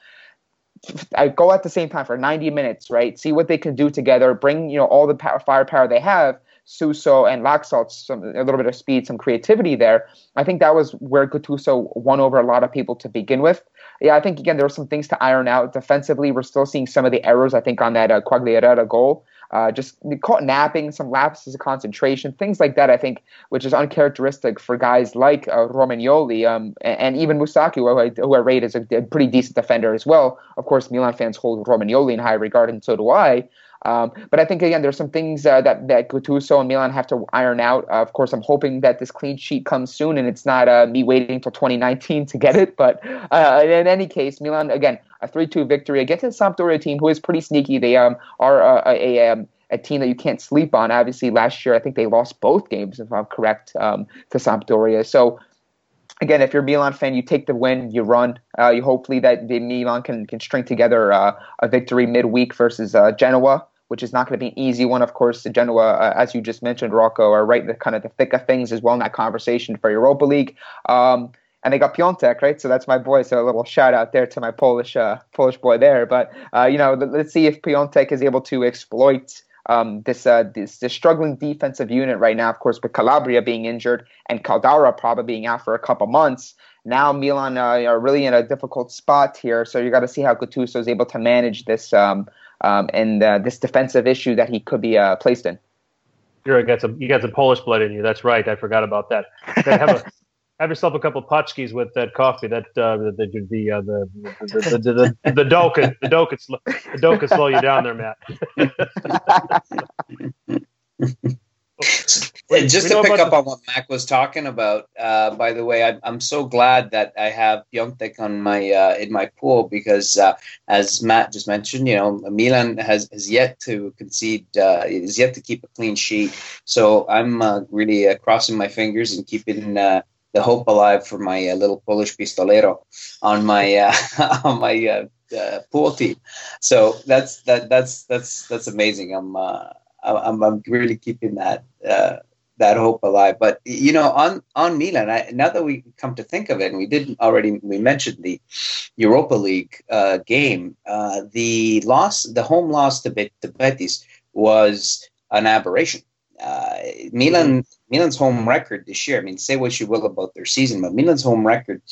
I go at the same time for 90 minutes, right? See what they can do together. Bring you know all the power, firepower they have. Suso and Laxalt, some a little bit of speed, some creativity there. I think that was where Gattuso won over a lot of people to begin with. Yeah, I think again there were some things to iron out defensively. We're still seeing some of the errors. I think on that uh, Quagliarella goal uh, just caught napping, some lapses of concentration, things like that. I think, which is uncharacteristic for guys like uh, Romagnoli um, and, and, even Musacchio, who I, who I rate as a, a, pretty decent defender as well. Of course, Milan fans hold Romagnoli in high regard, and so do I. Um, but I think again, there's some things uh, that that Gattuso and Milan have to iron out. Uh, of course, I'm hoping that this clean sheet comes soon, and it's not uh, me waiting until 2019 to get it. But uh, in any case, Milan again a 3-2 victory against a Sampdoria team who is pretty sneaky. They um, are uh, a, a, um, a, team that you can't sleep on. Obviously, last year I think they lost both games, if I'm correct, um, to Sampdoria. So again, if you're a Milan fan, you take the win, you run. Uh, you hopefully that the Milan can can string together uh, a victory midweek versus uh, Genoa, which is not going to be an easy one. Of course, Genoa, uh, as you just mentioned, Rocco, are right in the kind of the thick of things as well in that conversation for Europa League. Um, and they got Piątek, right? So that's my boy. So a little shout out there to my Polish uh, Polish boy there. But uh, you know, let's see if Piątek is able to exploit um, this, uh, this this struggling defensive unit right now. Of course, with Calabria being injured and Caldara probably being out for a couple months. Now Milan uh, are really in a difficult spot here. So you got to see how Gattuso is able to manage this um, um, and uh, this defensive issue that he could be uh, placed in. You're got some you got some Polish blood in you. That's right. I forgot about that. Have a (laughs) have yourself a couple of potchkis with that coffee. That uh, the the the, uh, the, the, the, the, the dough could the dough could slow the dough could slow you down there, Matt. (laughs) Just to pick up on what Mac was talking about, uh, by the way, I, am so glad that I have Piątek on my uh, in my pool because, uh, as Matt just mentioned, you know, Milan has, has yet to concede, uh, is yet to keep a clean sheet. So I'm uh, really uh, crossing my fingers and keeping the hope alive for my little Polish pistolero on my (laughs) on my pool team. So that's that that's that's that's amazing. I'm I'm, I'm really keeping that uh, that hope alive. But you know, on on Milan, I, now that we come to think of it, and we didn't already we mentioned the Europa League uh, game, uh, the loss, the home loss to, Bet- to Betis was an aberration. Uh, Milan. Milan's home record this year. I mean, say what you will about their season, but Milan's home record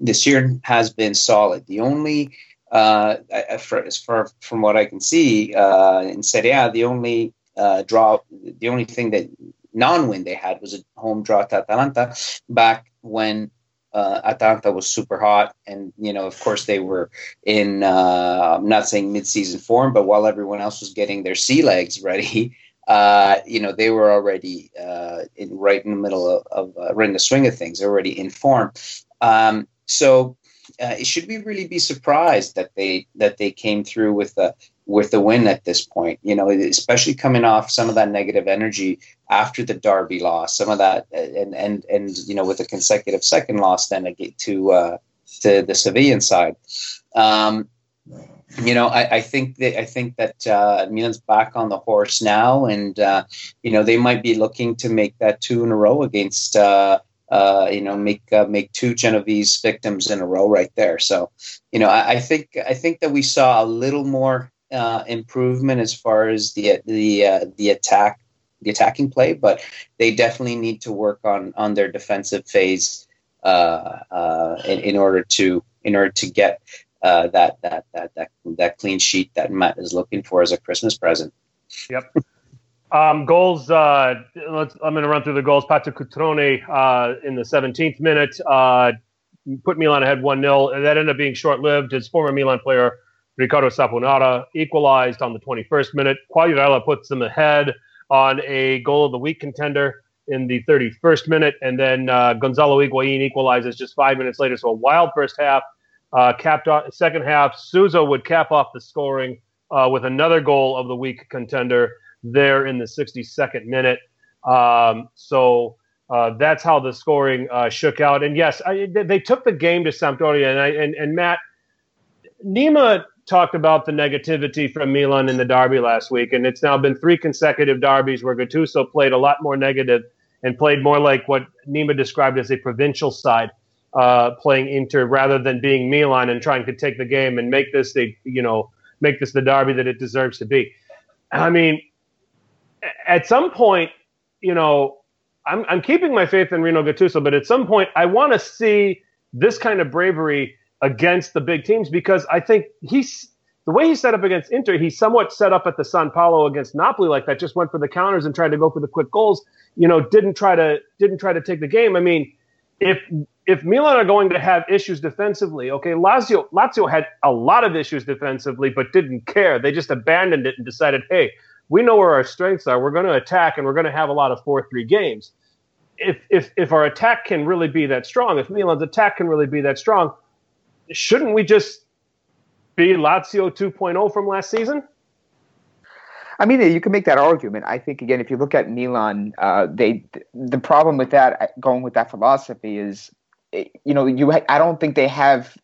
this year has been solid. The only uh, for, as far from what I can see uh, in Serie A, the only uh, draw. The only thing that non-win they had was a home draw to Atalanta back when uh, Atalanta was super hot, and you know, of course, they were in. Uh, I'm not saying mid-season form, but while everyone else was getting their sea legs ready, (laughs) uh, you know, they were already uh, in, right in the middle of, of uh, right in the swing of things, already in form. Um, so, uh, should we really be surprised that they that they came through with a with the win at this point. You know, especially coming off some of that negative energy after the Derby loss, some of that, and and and you know, with a consecutive second loss, then to uh, to the Sevillan side. Um, you know, I, I, think that I think that uh, Milan's back on the horse now, and uh, you know they might be looking to make that two in a row against. Uh, uh, you know, make uh, make two Genovese victims in a row right there. So, you know, I, I, think I think that we saw a little more uh, improvement as far as the the uh, the attack the attacking play, but they definitely need to work on on their defensive phase uh, uh in, in order to in order to get uh, that, that that that that clean sheet that Matt is looking for as a Christmas present. Yep. Um, goals. Uh, let's. I'm going to run through the goals. Pato Cutrone in the 17th minute put Milan ahead one 0 and that ended up being short lived. His former Milan player Riccardo Saponara equalized on the 21st minute. Quagliarella puts them ahead on a goal of the week contender in the 31st minute, and then uh, Gonzalo Higuain equalizes just five minutes later. So a wild first half. Uh, capped second half. Suso would cap off the scoring uh, with another goal of the week contender there in the 62nd minute. Um, so uh, that's how the scoring uh, shook out. And yes, I, they took the game to Sampdoria, and, I, and, and Matt Nima talked about the negativity from Milan in the derby last week, and it's now been three consecutive derbies where Gattuso played a lot more negative and played more like what Nima described as a provincial side, uh, playing Inter rather than being Milan and trying to take the game and make this the you know make this the derby that it deserves to be. I mean, at some point, you know, I'm, I'm keeping my faith in Rino Gattuso, but at some point, I want to see this kind of bravery against the big teams because I think he's the way he set up against Inter, he somewhat set up at the San Paolo against Napoli like that, just went for the counters and tried to go for the quick goals. You know, didn't try to didn't try to take the game. I mean, if if Milan are going to have issues defensively, okay, Lazio Lazio had a lot of issues defensively, but didn't care. They just abandoned it and decided, hey, we know where our strengths are. We're going to attack, and we're going to have a lot of four three games. If if if our attack can really be that strong, if Milan's attack can really be that strong, shouldn't we just be Lazio 2.0 from last season? I mean, you can make that argument. I think again, if you look at Milan, uh, they the problem with that going with that philosophy is, you know, you I don't think they have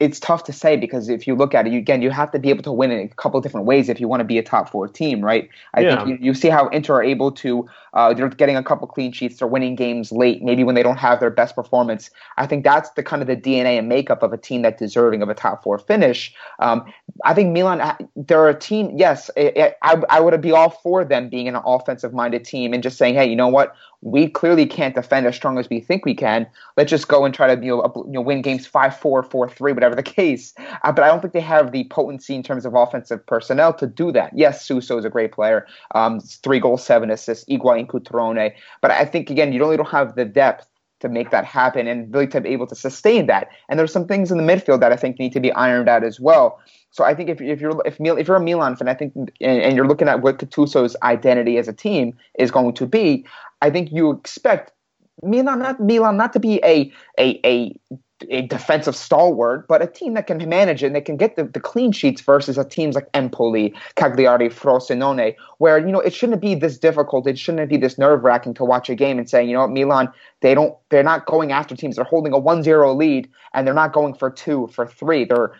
it's tough to say because if you look at it, you, again, you have to be able to win in a couple different ways if you want to be a top four team, right? I yeah. think you, you, see how Inter are able to, uh, they're getting a couple clean sheets, they're winning games late, maybe when they don't have their best performance. I think that's the kind of the DNA and makeup of a team that's deserving of a top four finish. Um, I think Milan, uh, they're a team, yes, it, it, I, I would be all for them being an offensive minded team and just saying, hey, you know what? We clearly can't defend as strong as we think we can. Let's just go and try to you know, you know win games 5-4, 4-3, whatever the (laughs) case. Uh, but I don't think they have the potency in terms of offensive personnel to do that. Yes, Suso is a great player. Um, three goals, seven assists, Higuain Cutrone. But I think, again, you don't have the depth to make that happen and really to be able to sustain that. And there's some things in the midfield that I think need to be ironed out as well. So I think if, if you're if, if you're a Milan fan, I think and, and you're looking at what Gattuso's identity as a team is going to be, I think you expect Milan not Milan not to be a a a a defensive stalwart, but a team that can manage it and they can get the, the clean sheets versus a teams like Empoli, Cagliari, Frosinone, where, you know, it shouldn't be this difficult. It shouldn't be this nerve wracking to watch a game and say, you know Milan, they don't, they're not going after teams. They're holding a 1-0 lead and they're not going for two, for three. They're,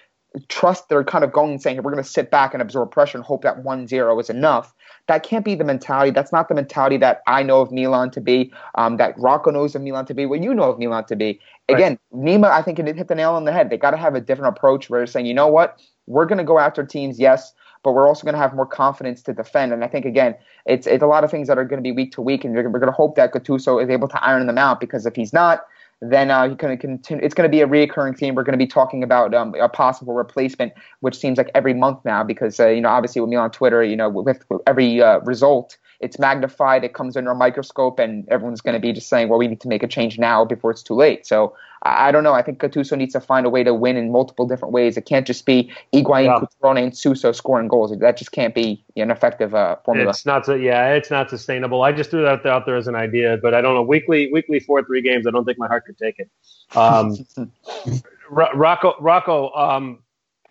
trust they're kind of going and saying we're going to sit back and absorb pressure and hope that 1-0 is enough that can't be the mentality that's not the mentality that i know of milan to be um, that rocco knows of milan to be what you know of milan to be again right. nima i think it hit the nail on the head they got to have a different approach where they're saying you know what we're going to go after teams yes but we're also going to have more confidence to defend. And I think again, it's it's a lot of things that are going to be week to week, and we're going to hope that Gattuso is able to iron them out. Because if he's not, then uh, going to continue. It's going to be a reoccurring theme. We're going to be talking about um, a possible replacement, which seems like every month now, because uh, you know, obviously with me on Twitter, you know, with, with every uh, result, it's magnified. It comes under a microscope, and everyone's going to be just saying, "Well, we need to make a change now before it's too late." So I, I don't know. I think Gattuso needs to find a way to win in multiple different ways. It can't just be Higuain, yeah. Cutrone, and Suso scoring goals. That just can't be an effective uh, formula. It's not. Yeah, it's not sustainable. I just threw that out there as an idea, but I don't know. Weekly, weekly four three games. I don't think my heart could take it. Um, (laughs) Rocco, Rocco, um,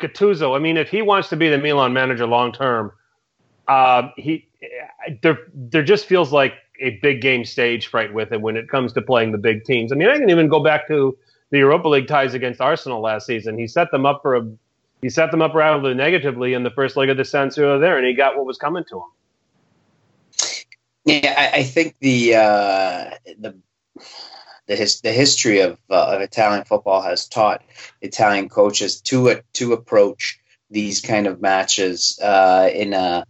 Gattuso. I mean, if he wants to be the Milan manager long term, uh, he there there just feels like a big game stage fright with it when it comes to playing the big teams. I mean, I can even go back to the Europa League ties against Arsenal last season. He set them up for a he set them up rather negatively in the first leg of the San Siro there, and he got what was coming to him. Yeah, I, I think the uh, the the, his, the history of, uh, of Italian football has taught Italian coaches to to approach these kind of matches uh, in a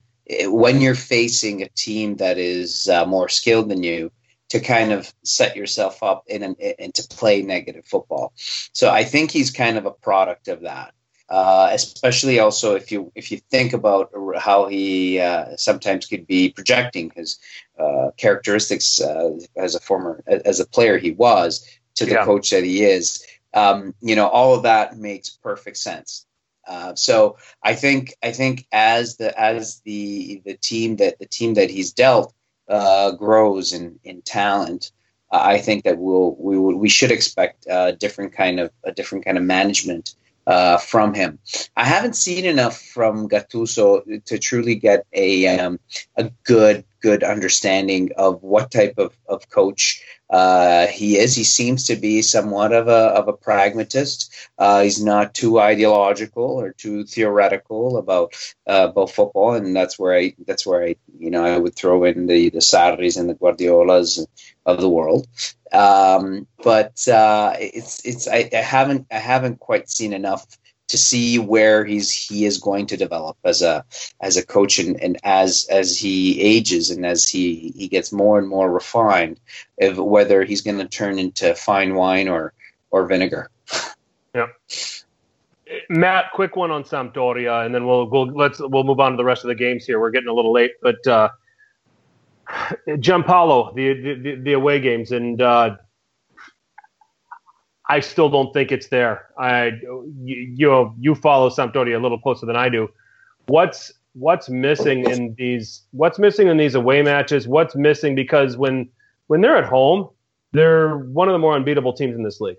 when you're facing a team that is uh, more skilled than you to kind of set yourself up in an, and to play negative football. So I think he's kind of a product of that. Uh, especially also if you if you think about how he uh, sometimes could be projecting his uh, characteristics uh, as a former as a player he was to the yeah. coach that he is, um, you know, all of that makes perfect sense. Uh, so I think I think as the as the the team that the team that he's dealt uh, grows in in talent, uh, I think that we'll we will, we should expect a different kind of a different kind of management uh, from him. I haven't seen enough from Gattuso to truly get a um, a good good understanding of what type of, of coach uh, he is. He seems to be somewhat of a of a pragmatist. Uh, he's not too ideological or too theoretical about uh, about football, and that's where I that's where I you know I would throw in the the Sarris and the Guardiolas of the world. Um, but uh, it's it's I, I haven't I haven't quite seen enough to see where he's he is going to develop as a as a coach and, and as as he ages and as he he gets more and more refined of whether he's going to turn into fine wine or or vinegar (laughs) yeah Matt, quick one on Sampdoria, and then we'll we'll let's we'll move on to the rest of the games here. We're getting a little late, but uh, (sighs) Giampaolo, the, the the away games, and uh, I still don't think it's there. I you you, you follow Sampdoria a little closer than I do. What's what's missing in these what's missing in these away matches? What's missing because when when they're at home, they're one of the more unbeatable teams in this league.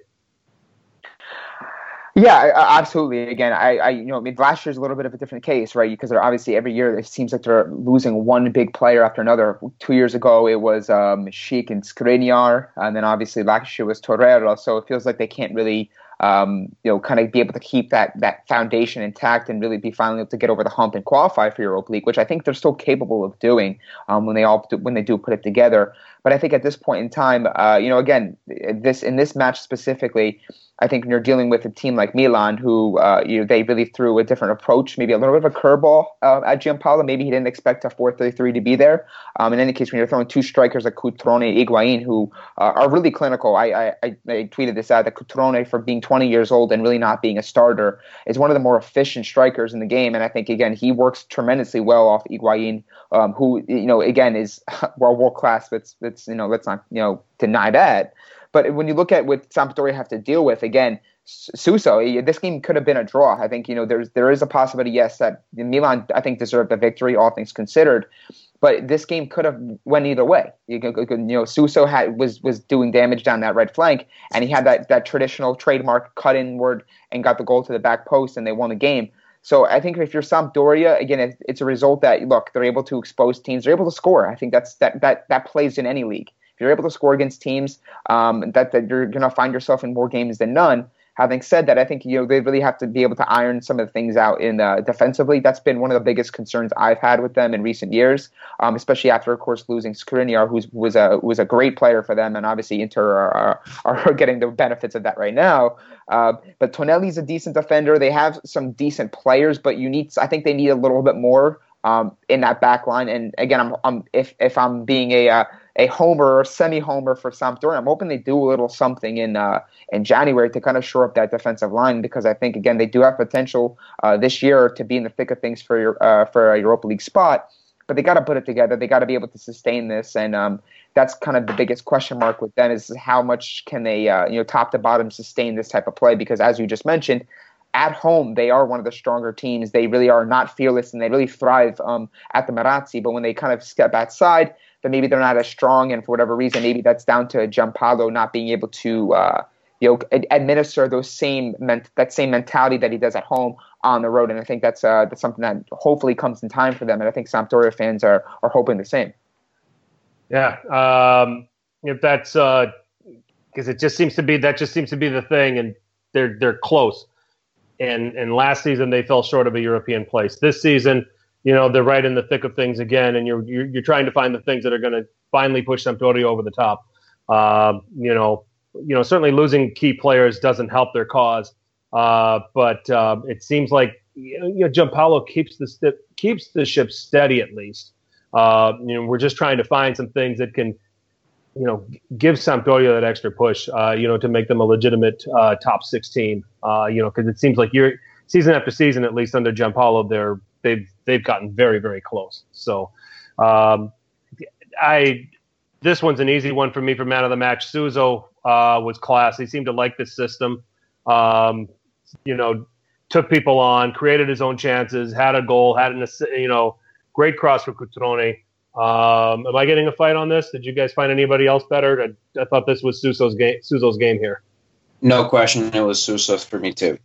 Yeah, absolutely. Again, I, I, you know, I mean, last year's a little bit of a different case, right? Because they're obviously every year it seems like they're losing one big player after another. Two years ago it was um, Schick and Skriniar, and then obviously last year was Torreira. So it feels like they can't really, um, you know, kind of be able to keep that that foundation intact and really be finally able to get over the hump and qualify for Europa League, which I think they're still capable of doing um, when they all do, when they do put it together. But I think at this point in time, uh, you know, again, this in this match specifically I think when you're dealing with a team like Milan, who uh, you know, they really threw a different approach, maybe a little bit of a curveball uh, at Giampaolo. Maybe he didn't expect a 4-3-3 to be there. Um, in any case, when you're throwing two strikers like Cutrone and Higuain, who uh, are really clinical, I, I, I, tweeted this out that Cutrone, for being 20 years old and really not being a starter, is one of the more efficient strikers in the game. And I think again, he works tremendously well off Higuain, um, who you know again is (laughs) well world class. But you know let's not you know deny that. But when you look at what Sampdoria have to deal with, again, Suso, eh, this game could have been a draw. I think you know there's there is a possibility, yes, that Milan I think deserved the victory, all things considered. But this game could have went either way. You, you know, Suso had was was doing damage down that right flank, and he had that that traditional trademark cut inward and got the goal to the back post, and they won the game. So I think if you're Sampdoria, again, it's a result that look they're able to expose teams, they're able to score. I think that's that that that plays in any league. If you're able to score against teams, um, that that you're going to find yourself in more games than none having said that, I think you know they really have to be able to iron some of the things out in uh, defensively. That's been one of the biggest concerns I've had with them in recent years, um, especially after, of course, losing Skriniar, who was a was a great player for them, and obviously Inter are, are, are (laughs) getting the benefits of that right now. Uh, but Tonelli's a decent defender. They have some decent players, but you need I think they need a little bit more um, in that back line. And again, I'm, I'm if if I'm being a uh, a homer or semi homer for Sampdoria. I'm hoping they do a little something in uh, in January to kind of shore up that defensive line because I think again they do have potential uh, this year to be in the thick of things for your uh, for a Europa League spot. But they got to put it together. They got to be able to sustain this, and um, that's kind of the biggest question mark with them is how much can they, uh, you know, top to bottom sustain this type of play? Because as you just mentioned, at home they are one of the stronger teams. They really are not fearless and they really thrive um, at the Marassi. But when they kind of step outside, then maybe they're not as strong, and for whatever reason, maybe that's down to Giampaolo not being able to uh, you know administer those same ment- that same mentality that he does at home on the road. And I think that's uh, that's something that hopefully comes in time for them, and I think Sampdoria fans are are hoping the same. Yeah, um, if that's because uh, it just seems to be that just seems to be the thing, and they're they're close. And and last season they fell short of a European place. This season you know they're right in the thick of things again, and you're you're, you're trying to find the things that are going to finally push Sampdoria over the top. Uh, you know, you know, certainly losing key players doesn't help their cause, uh, but uh, it seems like you know, Giampaolo keeps the st- keeps the ship steady at least. Uh, you know, we're just trying to find some things that can, you know, give Sampdoria that extra push. Uh, you know, to make them a legitimate uh, top six team. Uh, you know, because it seems like you're season after season, at least under Giampaolo, they're they've they've gotten very very close. So um, I this one's an easy one for me for man of the match. Suso uh, was class. He seemed to like this system. Um, you know, took people on, created his own chances, had a goal, had an you know great cross for Cutrone. Um, am I getting a fight on this? Did you guys find anybody else better? I, I thought this was Suso's game. Suso's game here. No question, it was Suso for me too.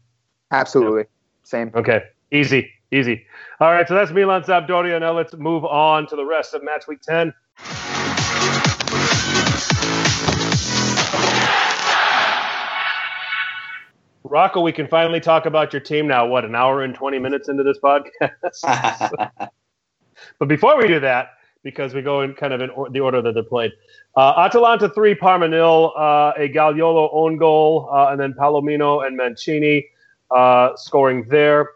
Absolutely, same. Okay, easy. Easy. All right, so that's Milan Sampdoria. Now let's move on to the rest of match week 10. Rocco, we can finally talk about your team now. What, an hour and 20 minutes into this podcast? (laughs) but before we do that, because we go in kind of in or, the order that they're played, uh, Atalanta 3, Parma nil, uh, a Gagliolo own goal, uh, and then Palomino and Mancini uh, scoring there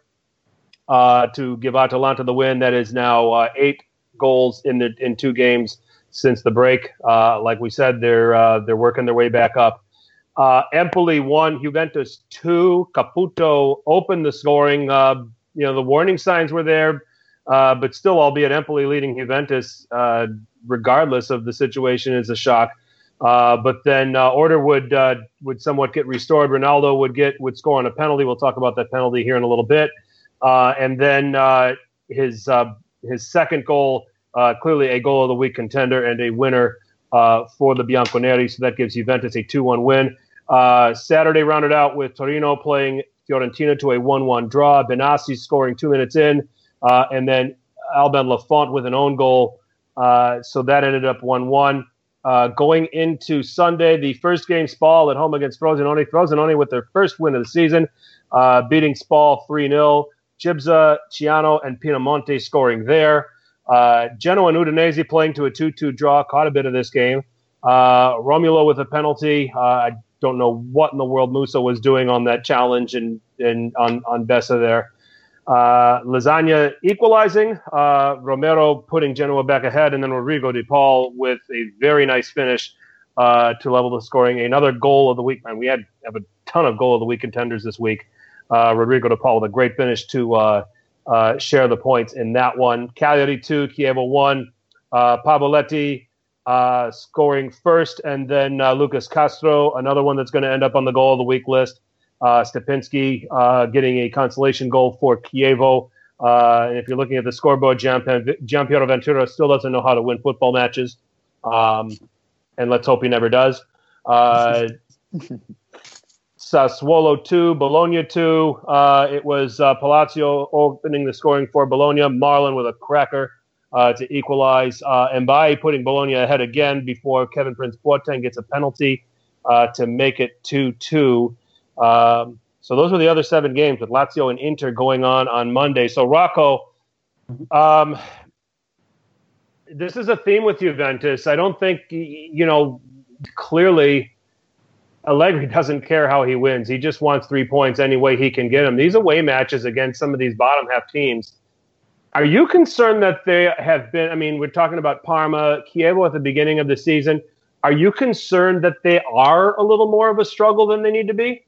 uh, to give Atalanta the win. That is now uh, eight goals in the in two games since the break. Uh, like we said, they're uh, they're working their way back up. Uh, Empoli one, Juventus two. Caputo opened the scoring. Uh, you know the warning signs were there, but still, albeit Empoli leading Juventus, regardless of the situation, is a shock. Uh, but then uh, order would uh, would somewhat get restored. Ronaldo would get would score on a penalty. We'll talk about that penalty here in a little bit. Uh, and then uh, his uh, his second goal, uh, clearly a goal of the week contender and a winner uh, for the Bianconeri. So that gives Juventus a 2 1 win. Uh, Saturday rounded out with Torino playing Fiorentina to a 1 1 draw. Benassi scoring two minutes in, and then Alban Lafont with an own goal. so that ended up 1 1. going into Sunday, the first game, Spal at home against Frosinone. Frosinone with their first win of the season, beating Spal 3 0. Chibsah, Ciano, and Pinamonti scoring there. Uh, Genoa and Udinese playing to a 2 2 draw, caught a bit of this game. Uh, Romulo with a penalty. Uh, I don't know what in the world Musa was doing on that challenge and, and on, on Bessa there. Uh, Lasagna equalizing, uh, Romero putting Genoa back ahead, and then Rodrigo De Paul with a very nice finish uh, to level the scoring. Another goal of the week. And we had have a ton of goal of the week contenders this week uh, Rodrigo De Paul with a great finish to uh, uh, share the points in that one. Cagliari 2, Chievo 1. Uh, Pavoletti uh, scoring first, and then uh, Lucas Castro, another one that's going to end up on the goal of the week list. Uh, Stepinski getting a consolation goal for Chievo. Uh, and if you're looking at the scoreboard, Giampiero Ventura still doesn't know how to win football matches. Um, and let's hope he never does. (laughs) Uh, Sassuolo 2, Bologna 2. Uh, it was uh, Palacio opening the scoring for Bologna. Marlon with a cracker uh, to equalize. Uh, Mbaye putting Bologna ahead again before Kevin Prince Boateng gets a penalty uh, to make it 2 2. Um, so those were the other seven games with Lazio and Inter going on on Monday. So, Rocco, um, this is a theme with Juventus. I don't think, you know, clearly Allegri doesn't care how he wins. He just wants three points any way he can get them. These away matches against some of these bottom half teams. Are you concerned that they have been? I mean, we're talking about Parma, Chievo at the beginning of the season. Are you concerned that they are a little more of a struggle than they need to be?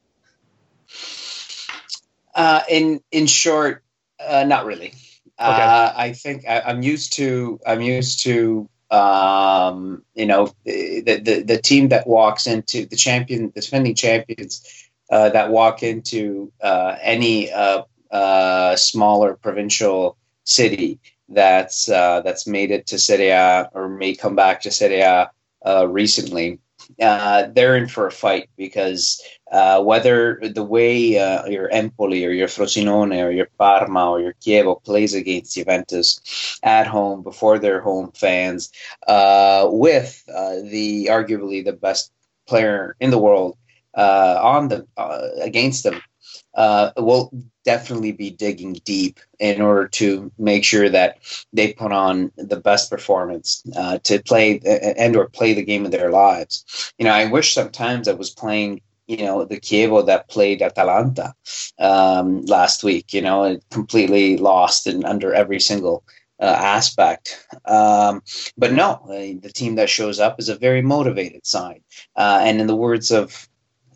Uh, in in short, uh, not really. Okay. Uh, I think I, am used to I'm used to um, you know, the, the, the team that walks into the champion, the defending champions uh, that walk into uh, any uh, uh smaller provincial city that's uh, that's made it to Serie A or may come back to Serie A uh, recently uh, they're in for a fight because uh, whether the way uh, your Empoli or your Frosinone or your Parma or your Chievo plays against Juventus at home before their home fans, uh, with uh, the arguably the best player in the world uh, on the against them, will definitely be digging deep in order to make sure that they put on the best performance uh, to play and or play the game of their lives. You know, I wish sometimes I was playing. You know, the Chievo that played Atalanta um, last week. You know, completely lost and under every single uh, aspect. Um, but no, uh, the team that shows up is a very motivated side. Uh, and in the words of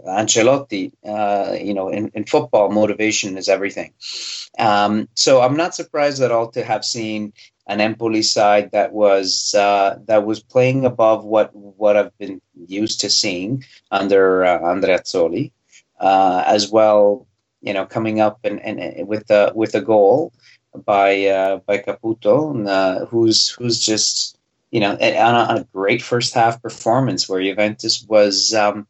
Ancelotti, uh, you know, in, in football, motivation is everything. Um, so I'm not surprised at all to have seen an Empoli side that was uh, that was playing above what what I've been used to seeing under uh, Andreazzoli, uh, as well. You know, coming up and, and with a with a goal by uh, by Caputo, uh, who's who's just you know on a, a, great first half performance where Juventus was um,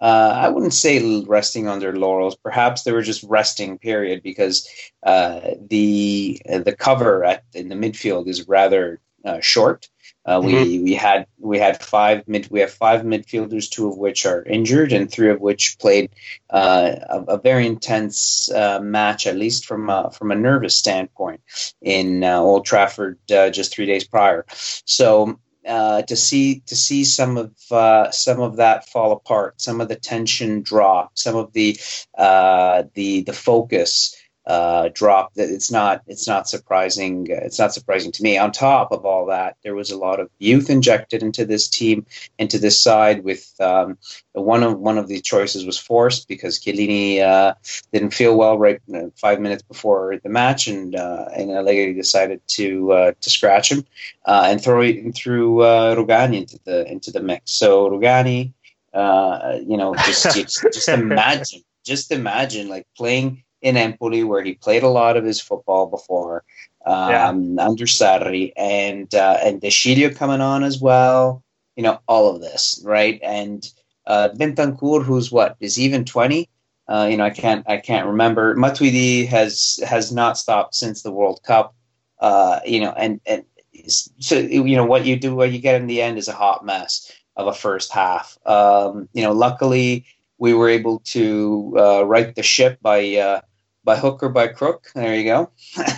uh, I wouldn't say resting on their laurels. Perhaps they were just resting. Period, because uh, the uh, the cover at in the midfield is rather uh, short. Uh, mm-hmm. We we had we had five mid we have five midfielders, two of which are injured, and three of which played uh, a, a, very intense match, at least from a, from a nervous standpoint, in Old Trafford just three days prior. So uh, to see to see some of uh, some of that fall apart, some of the tension drop, some of the uh, the the focus uh, drop. That it's not it's not surprising. Uh, it's not surprising to me. On top of all that, there was a lot of youth injected into this team, into this side. With um, one of one of the choices was forced because Chiellini uh, didn't feel well right uh, five minutes before the match, and uh, and Allegri decided to uh, to scratch him and throw it through Rugani into the into the mix. So Rugani, you know, just (laughs) just, just imagine, just imagine like playing in Empoli, where he played a lot of his football before um, yeah. under Sarri, and uh, and De Sciglio coming on as well. You know, all of this, right? And uh, Bentancur, who's what is even twenty. Uh, you know, I can't I can't remember. Matuidi has has not stopped since the World Cup. Uh, you know, and and so you know what you do, what you get in the end is a hot mess of a first half. Um, you know, luckily we were able to uh, right the ship by uh, by hook or by crook. There you go.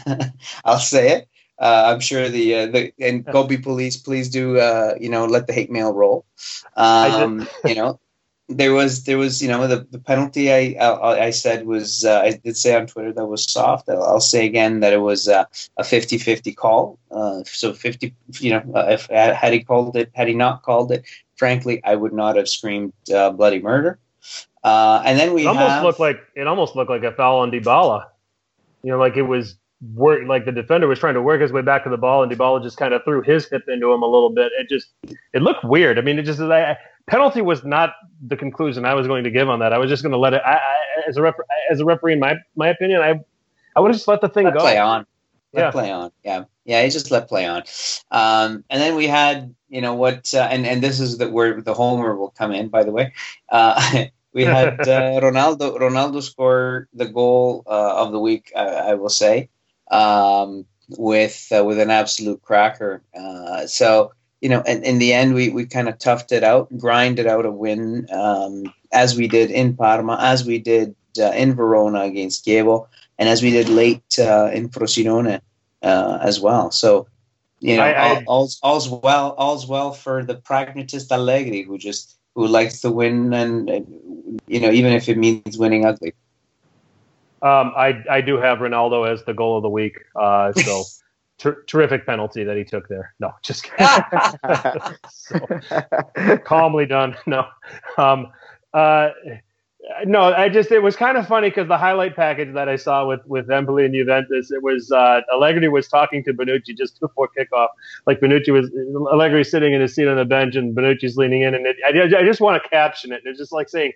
(laughs) I'll say it. Uh, I'm sure the uh, the and Kobe police, please do uh, you know let the hate mail roll. Um, you know, there was there was you know the, the penalty I I, I said was uh, I did say on Twitter that was soft. I'll, I'll say again that it was uh, a 50-50 call. Uh, so 50 you know if had he called it had he not called it, frankly I would not have screamed bloody murder. Uh, and then we it almost have, looked like it almost looked like a foul on Dybala. You know, like it was work like the defender was trying to work his way back to the ball, and Dybala just kind of threw his hip into him a little bit. It just it looked weird. I mean, it just I, penalty was not the conclusion I was going to give on that. I was just going to let it. I, I, as a ref, as a referee, in my my opinion, I I would have just let the thing let go. Play on. Let Yeah. play on. Yeah. Yeah. He just let play on. Um, and then we had, you know, what, uh, and, and this is the, where the homer will come in, by the way. Uh, (laughs) we had uh, Ronaldo, Ronaldo score the goal uh, of the week, I, I will say, um, with, uh, with an absolute cracker. Uh, so, you know, in, in the end, we, we kind of toughed it out, grinded out a win, um, as we did in Parma, as we did uh, in Verona against Chievo, and as we did late uh, in Frosinone uh, as well. So, you know, I- I- all, all's, all's well, all's well for the pragmatist Allegri, who just who likes to win, and, you know, even if it means winning ugly. Um, I I do have Ronaldo as the goal of the week. Uh, so (laughs) ter- terrific penalty that he took there. No, just (laughs) (laughs) so, calmly done. No, um, uh, no. I just it was kind of funny because the highlight package that I saw with with Empoli and Juventus, it was uh, Allegri was talking to Bonucci just before kickoff. Like Bonucci was Allegri sitting in his seat on the bench and Bonucci's leaning in, and it, I, I just want to caption it. It's just like saying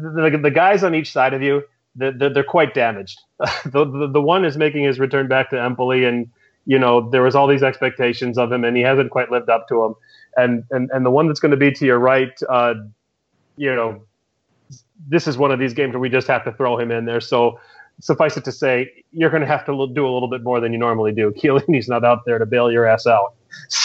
the, the guys on each side of you they're, they're quite damaged. (laughs) the, the the one is making his return back to Empoli, and you know there was all these expectations of him, and he hasn't quite lived up to them. And and and the one that's going to be to your right, uh, you know, this is one of these games where we just have to throw him in there. So suffice it to say, you're going to have to do a little bit more than you normally do. (laughs) Chiellini's not out there to bail your ass out. (laughs)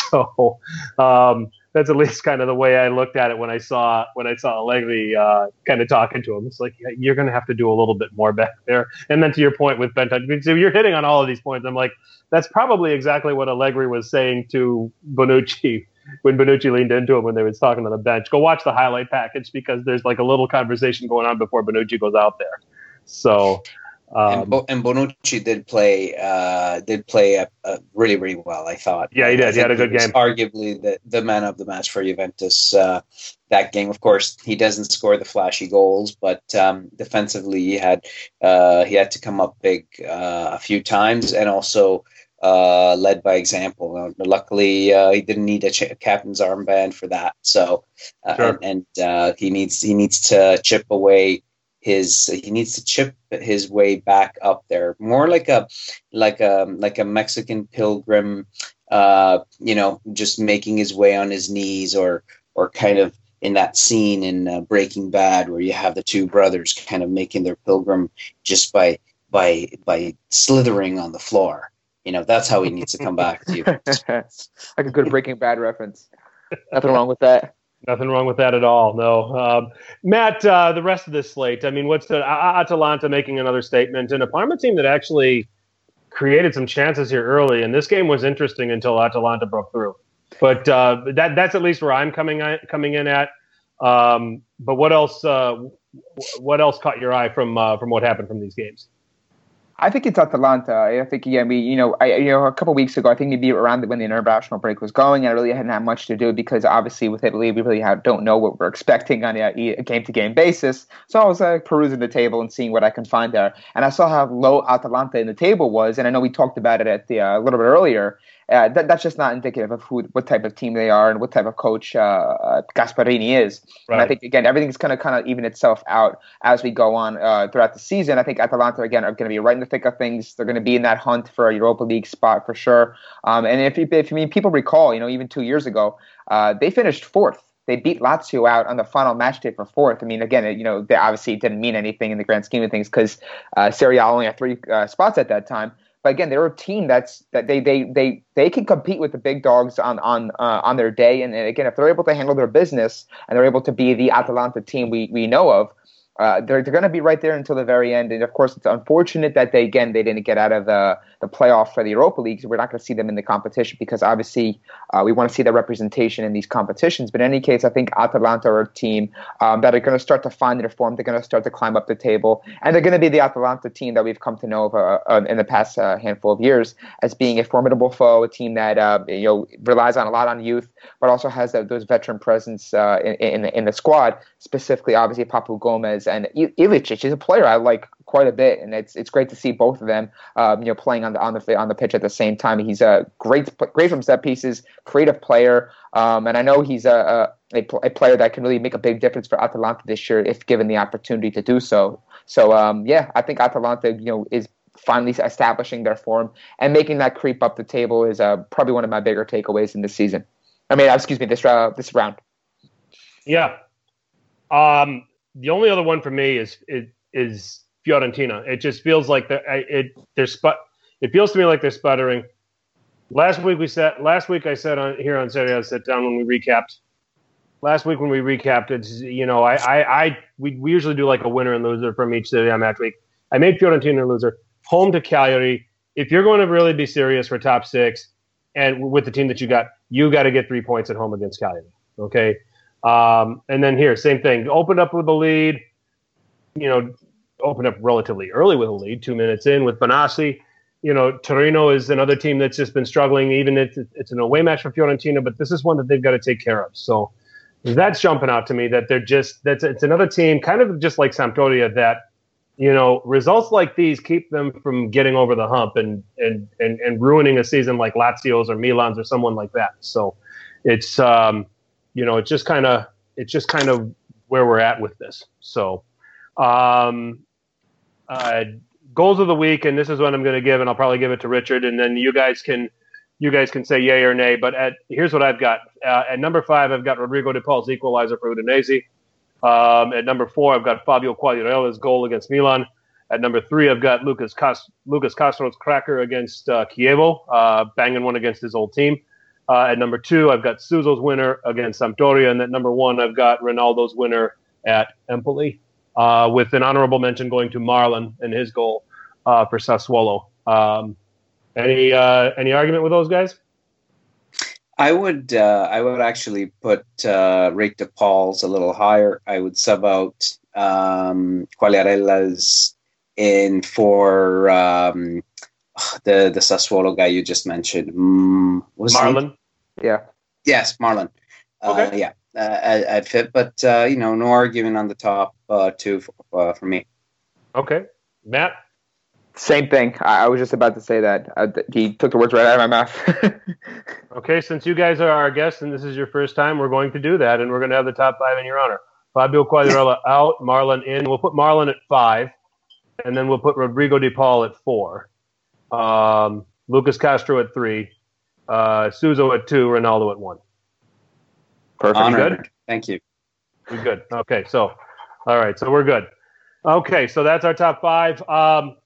So um, that's at least kind of the way I looked at it when I saw when I saw Allegri uh, kind of talking to him. It's like yeah, you're going to have to do a little bit more back there. And then to your point with Benton, so you're hitting on all of these points. I'm like, that's probably exactly what Allegri was saying to Bonucci when Bonucci leaned into him when they was talking on the bench. Go watch the highlight package because there's like a little conversation going on before Bonucci goes out there. So. and, Um, Bo- and Bonucci did play uh, did play uh, uh, really really well. I thought. Yeah, he did. He had a good game. Arguably the the man of the match for Juventus. Uh, that game, of course, he doesn't score the flashy goals, but um, defensively he had uh, he had to come up big uh, a few times, and also uh, led by example. Uh, luckily, uh, he didn't need a ch- captain's armband for that. So, uh, Sure. and, and uh, he needs he needs to chip away his he needs to chip his way back up there more like a like a like a mexican pilgrim uh you know just making his way on his knees or or kind of in that scene in uh, breaking bad where you have the two brothers kind of making their pilgrim just by by by slithering on the floor you know that's how he needs to come back to you (laughs) like a good Breaking Bad reference. Nothing wrong with that. Nothing wrong with that at all. No, um, Matt. Uh, the rest of this slate. I mean, what's the A- Atalanta making another statement and a Parma team that actually created some chances here early, and this game was interesting until Atalanta broke through. But uh, that that's at least where I'm coming at, coming in at. Um, but what else? Uh, what else caught your eye from uh, from what happened from these games? I think it's Atalanta. I think again, we you know, I you know, a couple weeks ago, I think maybe around when the international break was going, I really hadn't had much to do because obviously with Italy, we really have, don't know what we're expecting on a, a game-to-game basis. So I was uh, perusing the table and seeing what I can find there, and I saw how low Atalanta in the table was, and I know we talked about it at the uh, a little bit earlier. Uh, that, that's just not indicative of who, what type of team they are, and what type of coach uh, uh, Gasperini is. And I think again, everything's going to kind of even itself out as we go on uh, throughout the season. I think Atalanta again are going to be right in the thick of things. They're going to be in that hunt for a Europa League spot for sure. Um, and if you, if you mean people recall, you know, even two years ago, uh, they finished fourth. They beat Lazio out on the final match day for fourth. I mean, again, it, you know, they obviously didn't mean anything in the grand scheme of things because uh, Serie A only had three uh, spots at that time. But again, they're a team that's that they they they they can compete with the big dogs on on uh, on their day. And, and again, if they're able to handle their business and they're able to be the Atalanta team we we know of, uh, they're they're going to be right there until the very end. And of course, it's unfortunate that they again they didn't get out of the the playoff for the Europa League. So we're not going to see them in the competition because obviously uh, we want to see their representation in these competitions. But in any case, I think Atalanta are a team um, that are going to start to find their form. They're going to start to climb up the table, and they're going to be the Atalanta team that we've come to know of uh, uh, in the past uh, handful of years as being a formidable foe, a team that you know relies on a lot on youth, but also has those veteran presence in, in, in the squad. Specifically, obviously Papu Gomez and Ilicic is a player I like quite a bit, and it's it's great to see both of them, um, you know, playing on the on the on the pitch at the same time. He's a great great from set pieces, creative player, um, and I know he's a, a, a player that can really make a big difference for Atalanta this year if given the opportunity to do so. So um, yeah, I think Atalanta, you know, is finally establishing their form and making that creep up the table is uh, probably one of my bigger takeaways in this season. I mean, excuse me, this uh, this round. Yeah. Um, the only other one for me is is, is Fiorentina. It just feels like the it they're sput. It feels to me like they're sputtering. Last week we said. Last week I said on here on Saturday I sit down when we recapped. Last week when we recapped, it's you know I I, I we, we usually do like a winner and loser from each on match week. I made Fiorentina a loser home to Cagliari. If you're going to really be serious for top six, and with the team that you got, you got to get three points at home against Cagliari. Okay, um, and then here, same thing. Opened up with a lead. You know, opened up relatively early with a lead, two minutes in with Benassi. You know, Torino is another team that's just been struggling. Even if it's an away match for Fiorentina, but this is one that they've got to take care of. So that's jumping out to me that they're just that's it's another team, kind of just like Sampdoria, that you know, results like these keep them from getting over the hump and and and, and ruining a season like Lazio's or Milan's or someone like that. So it's um, you know, it's just kind of it's just kind of where we're at with this. So um, uh, goals of the week, and this is what I'm going to give, and I'll probably give it to Richard, and then you guys can you guys can say yay or nay. But at here's what I've got uh, at number five, I've got Rodrigo De Paul's equalizer for Udinese. Um, at number four, I've got Fabio Quagliarella's goal against Milan. At number three, I've got Lucas Lucas Castro's cracker against uh, uh, banging one against his old team. Uh, at number two, I've got Suso's winner against Sampdoria, and at number one, I've got Ronaldo's winner at Empoli, uh, with an honorable mention going to Marlon and his goal uh, for Sassuolo. Um, any uh, any argument with those guys? I would uh, I would actually put uh, rate de Paul's a little higher. I would sub out um, Quagliarella's in for um, (sighs) the the Sassuolo guy you just mentioned. Mm, Marlon. Yeah. Yes, Marlon. Uh, okay. Uh, yeah, I, would fit, but uh, you know, no argument on the top uh, two for, uh, for me. Okay, Matt. Same thing. I, I was just about to say that. Uh, th- he took the words right out of my mouth. (laughs) okay, since you guys are our guests and this is your first time, we're going to do that, and we're going to have the top five in your honor. Fabio Quagliarella (laughs) out, Marlon in. We'll put Marlon at five, and then we'll put Rodrigo De Paul at four, um, Lucas Castro at three, uh, Suso at two, Ronaldo at one. Perfect. Honored. Good. Thank you. We're good. Okay, so all right, so we're good. Okay, so that's our top five. Um,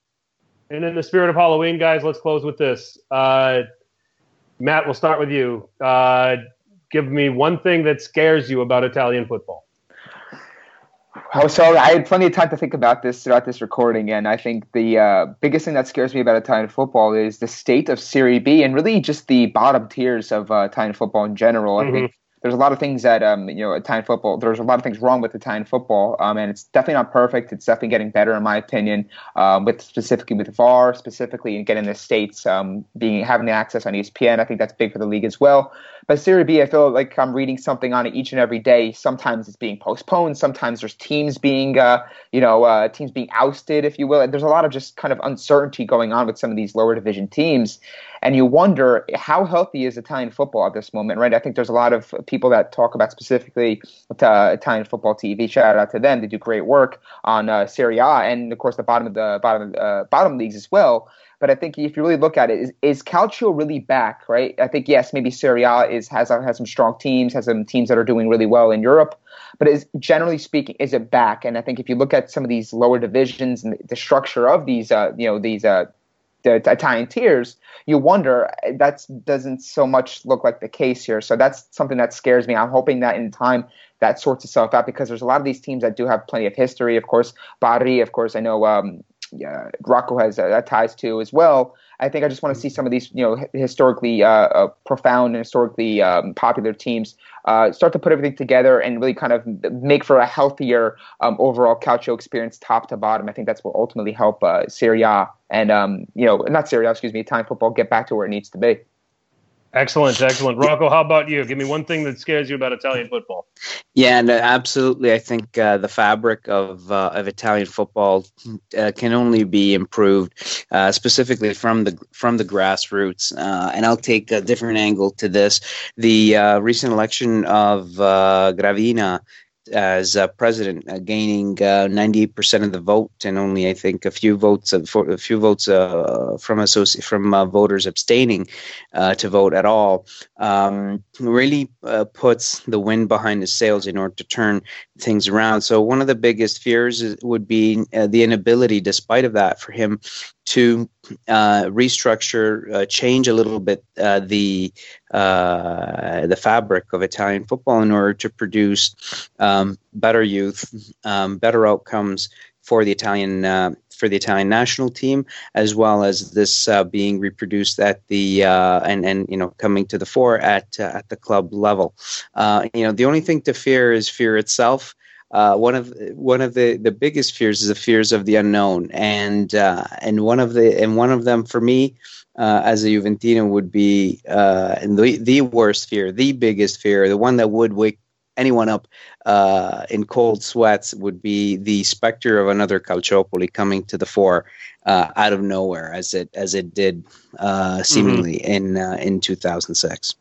and in the spirit of Halloween, guys, let's close with this. Uh, Matt, we'll start with you. Uh, give me one thing that scares you about Italian football. Oh, so I had plenty of time to think about this throughout this recording, and I think the uh, biggest thing that scares me about Italian football is the state of Serie B, and really just the bottom tiers of uh, Italian football in general. Mm-hmm. I think there's a lot of things that um, you know Italian football. There's a lot of things wrong with Italian football, um, and it's definitely not perfect. It's definitely getting better, in my opinion. Um, with specifically with VAR, specifically in getting the states um, being having the access on ESPN. I think that's big for the league as well. But Serie B, I feel like I'm reading something on it each and every day. Sometimes it's being postponed. Sometimes there's teams being, uh, you know, uh, teams being ousted, if you will. And there's a lot of just kind of uncertainty going on with some of these lower division teams. And you wonder how healthy is Italian football at this moment, right? I think there's a lot of people that talk about specifically uh, Italian football TV. Shout out to them; they do great work on uh, Serie A and, of course, the bottom of the bottom uh, bottom leagues as well. But I think if you really look at it, is, is Calcio really back? Right? I think yes, maybe Serie A is has has some strong teams, has some teams that are doing really well in Europe. But is generally speaking, is it back? And I think if you look at some of these lower divisions and the structure of these, uh, you know, these uh, the Italian tiers, you wonder that doesn't so much look like the case here. So that's something that scares me. I'm hoping that in time that sorts itself out because there's a lot of these teams that do have plenty of history. Of course, Bari, of course, I know um, yeah, Rocco has uh, ties to as well. I think I just want to see some of these, you know, historically uh, uh, profound and historically um, popular teams uh, start to put everything together and really kind of make for a healthier um, overall calcio experience, top to bottom. I think that's what ultimately help uh, Serie A and um, you know, not Serie A, excuse me, Italian football get back to where it needs to be. Excellent, excellent. Rocco, how about you? Give me one thing that scares you about Italian football. Yeah, and uh, absolutely. I think uh, the fabric of uh, of Italian football uh, can only be improved, uh, specifically from the from the grassroots. Uh, and I'll take a different angle to this. The recent election of Gravina as uh, president, uh, gaining uh, 98% of the vote, and only I think a few votes of, a few votes uh, from associ- from uh, voters abstaining to vote at all, um, really puts the wind behind his sails in order to turn things around. So one of the biggest fears is, would be the inability, despite of that, for him to uh, restructure, uh, change a little bit uh, the uh, the fabric of Italian football in order to produce um, better youth, um, better outcomes for the Italian uh, for the Italian national team, as well as this uh, being reproduced at the and and you know coming to the fore at at the club level. you know, the only thing to fear is fear itself uh, one of one of the, the biggest fears is the fears of the unknown, and uh, and one of the and one of them for me uh, as a Juventino would be uh, and the the worst fear, the biggest fear, the one that would wake anyone up uh, in cold sweats would be the specter of another Calciopoli coming to the fore uh, out of nowhere, as it as it did seemingly mm-hmm. in in 2006.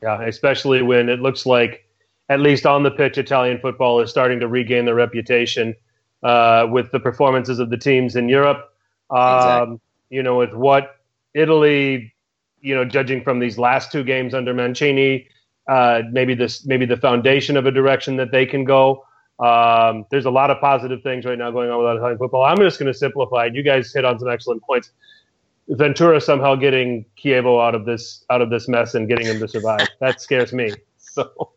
Yeah, especially when it looks like at least on the pitch, Italian football is starting to regain their reputation uh, with the performances of the teams in Europe. Um, exactly. You know, with what Italy, you know, judging from these last two games under Mancini, uh, maybe this, maybe the foundation of a direction that they can go. Um, there's a lot of positive things right now going on with Italian football. I'm just going to simplify it. You guys hit on some excellent points. Ventura somehow getting Chievo out of this out of this mess and getting him to survive. that scares me. So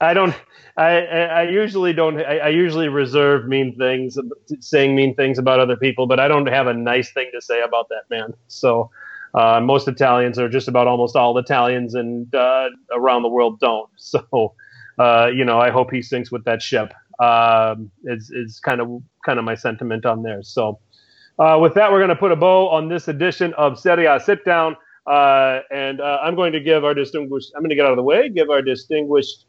I don't. I, I usually don't. I, I, usually reserve mean things, saying mean things about other people, but I don't have a nice thing to say about that man. So uh, most Italians, or just about almost all Italians, and uh, around the world don't. (laughs) So uh, you know, I hope he sinks with that ship. Um, is kind of kind of my sentiment on there. So uh, with that, we're going to put a bow on this edition of Serie Sit Down. Uh, and uh, I'm going to give our distinguished, I'm going to get out of the way, give our distinguished,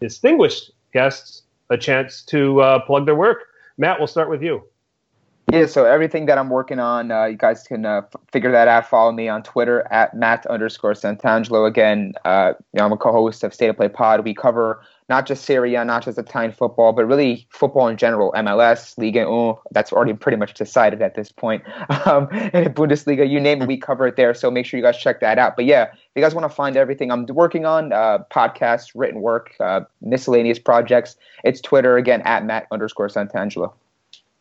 distinguished guests a chance to uh, plug their work. Matt, we'll start with you. Yeah, so everything that I'm working on, uh, you guys can uh, f- figure that out. Follow me on Twitter at Matt underscore Santangelo. Again, uh, you know, I'm a co-host of State of Play Pod. We cover not just Serie A, not just Italian football, but really football in general. MLS, Ligue 1, that's already pretty much decided at this point. (laughs) Um, and Bundesliga, you name it, we cover it there. So make sure you guys check that out. But yeah, if you guys want to find everything I'm working on, uh, podcasts, written work, uh, miscellaneous projects, it's Twitter again at Matt underscore Santangelo.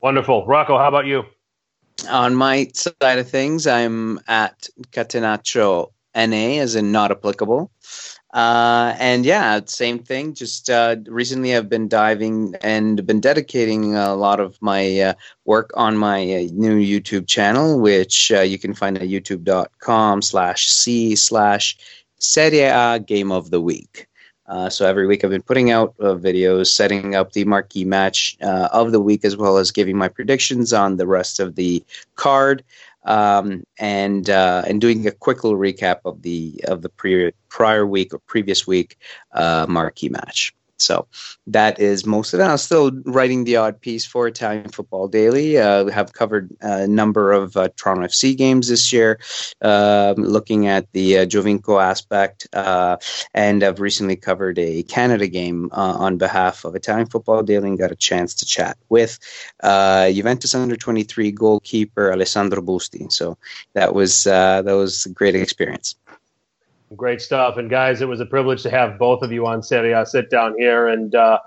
Wonderful. Rocco, how about you? On my side of things, I'm at Catenaccio NA, as in not applicable. Uh, and yeah, same thing. Just uh, recently, I've been diving and been dedicating a lot of my uh, work on my uh, new YouTube channel, which uh, you can find at youtube.com slash c slash Serie A Game of the Week. Uh, so every week I've been putting out videos, setting up the marquee match of the week, as well as giving my predictions on the rest of the card um, and uh, and doing a quick little recap of the of the pre- prior week or previous week uh, marquee match. So that is most of it. I'm still writing the odd piece for Italian Football Daily. Uh, we have covered a number of uh, Toronto FC games this year, uh, looking at the uh, Giovinco aspect, uh, and I've recently covered a Canada game uh, on behalf of Italian Football Daily and got a chance to chat with uh, Juventus under 23 goalkeeper Alessandro Busti. So that was that was a great experience. Great stuff. And guys, it was a privilege to have both of you on Serie A sit down here. And uh,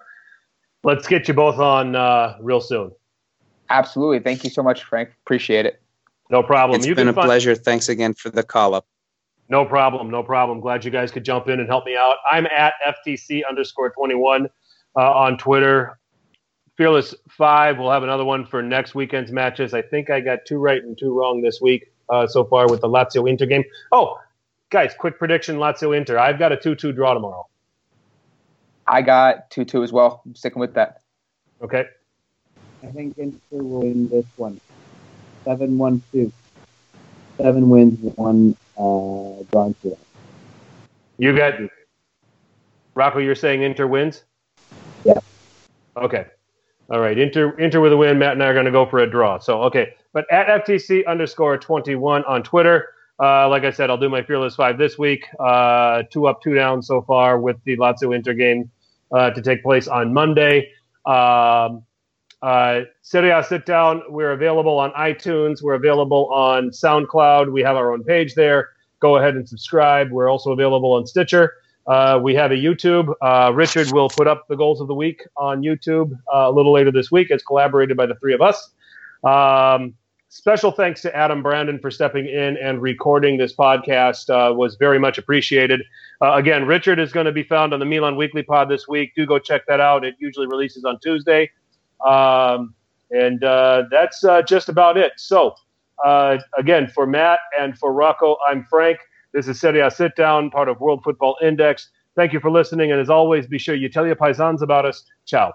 let's get you both on uh, real soon. Absolutely. Thank you so much, Frank. Appreciate it. No problem. It's you been a find- pleasure. Thanks again for the call up. No problem. No problem. Glad you guys could jump in and help me out. I'm at FTC underscore 21 uh, on Twitter. Fearless 5. We'll have another one for next weekend's matches. I think I got two right and two wrong this week uh, so far with the Lazio Inter game. Oh, guys, quick prediction: Lazio Inter. I've got a two-two draw tomorrow. I got two-two as well. I'm sticking with that. Okay. I think Inter will win this one. Seven one two. Seven wins, one uh, drawn to that. You got Rocco. You're saying Inter wins. Yeah. Okay. All right. Inter Inter with a win. Matt and I are going to go for a draw. So okay. But at FTC underscore 21 on Twitter. Uh, like I said, I'll do my fearless five this week. Uh, two up, two down so far with the Lazio Inter game uh, to take place on Monday. Um, uh, Serie A Sit Down, we're available on iTunes. We're available on SoundCloud. We have our own page there. Go ahead and subscribe. We're also available on Stitcher. Uh, we have a YouTube. Uh, Richard will put up the goals of the week on YouTube uh, a little later this week. It's collaborated by the three of us. Um, special thanks to Adam Brandon for stepping in and recording this podcast. Uh, was very much appreciated. Uh, again, Richard is going to be found on the Milan Weekly Pod this week. Do go check that out. It usually releases on Tuesday. Um, and uh, that's uh, just about it. So, uh, again, for Matt and for Rocco, I'm Frank. This is Serie A Sit Down, part of World Football Index. Thank you for listening. And as always, be sure you tell your paisans about us. Ciao.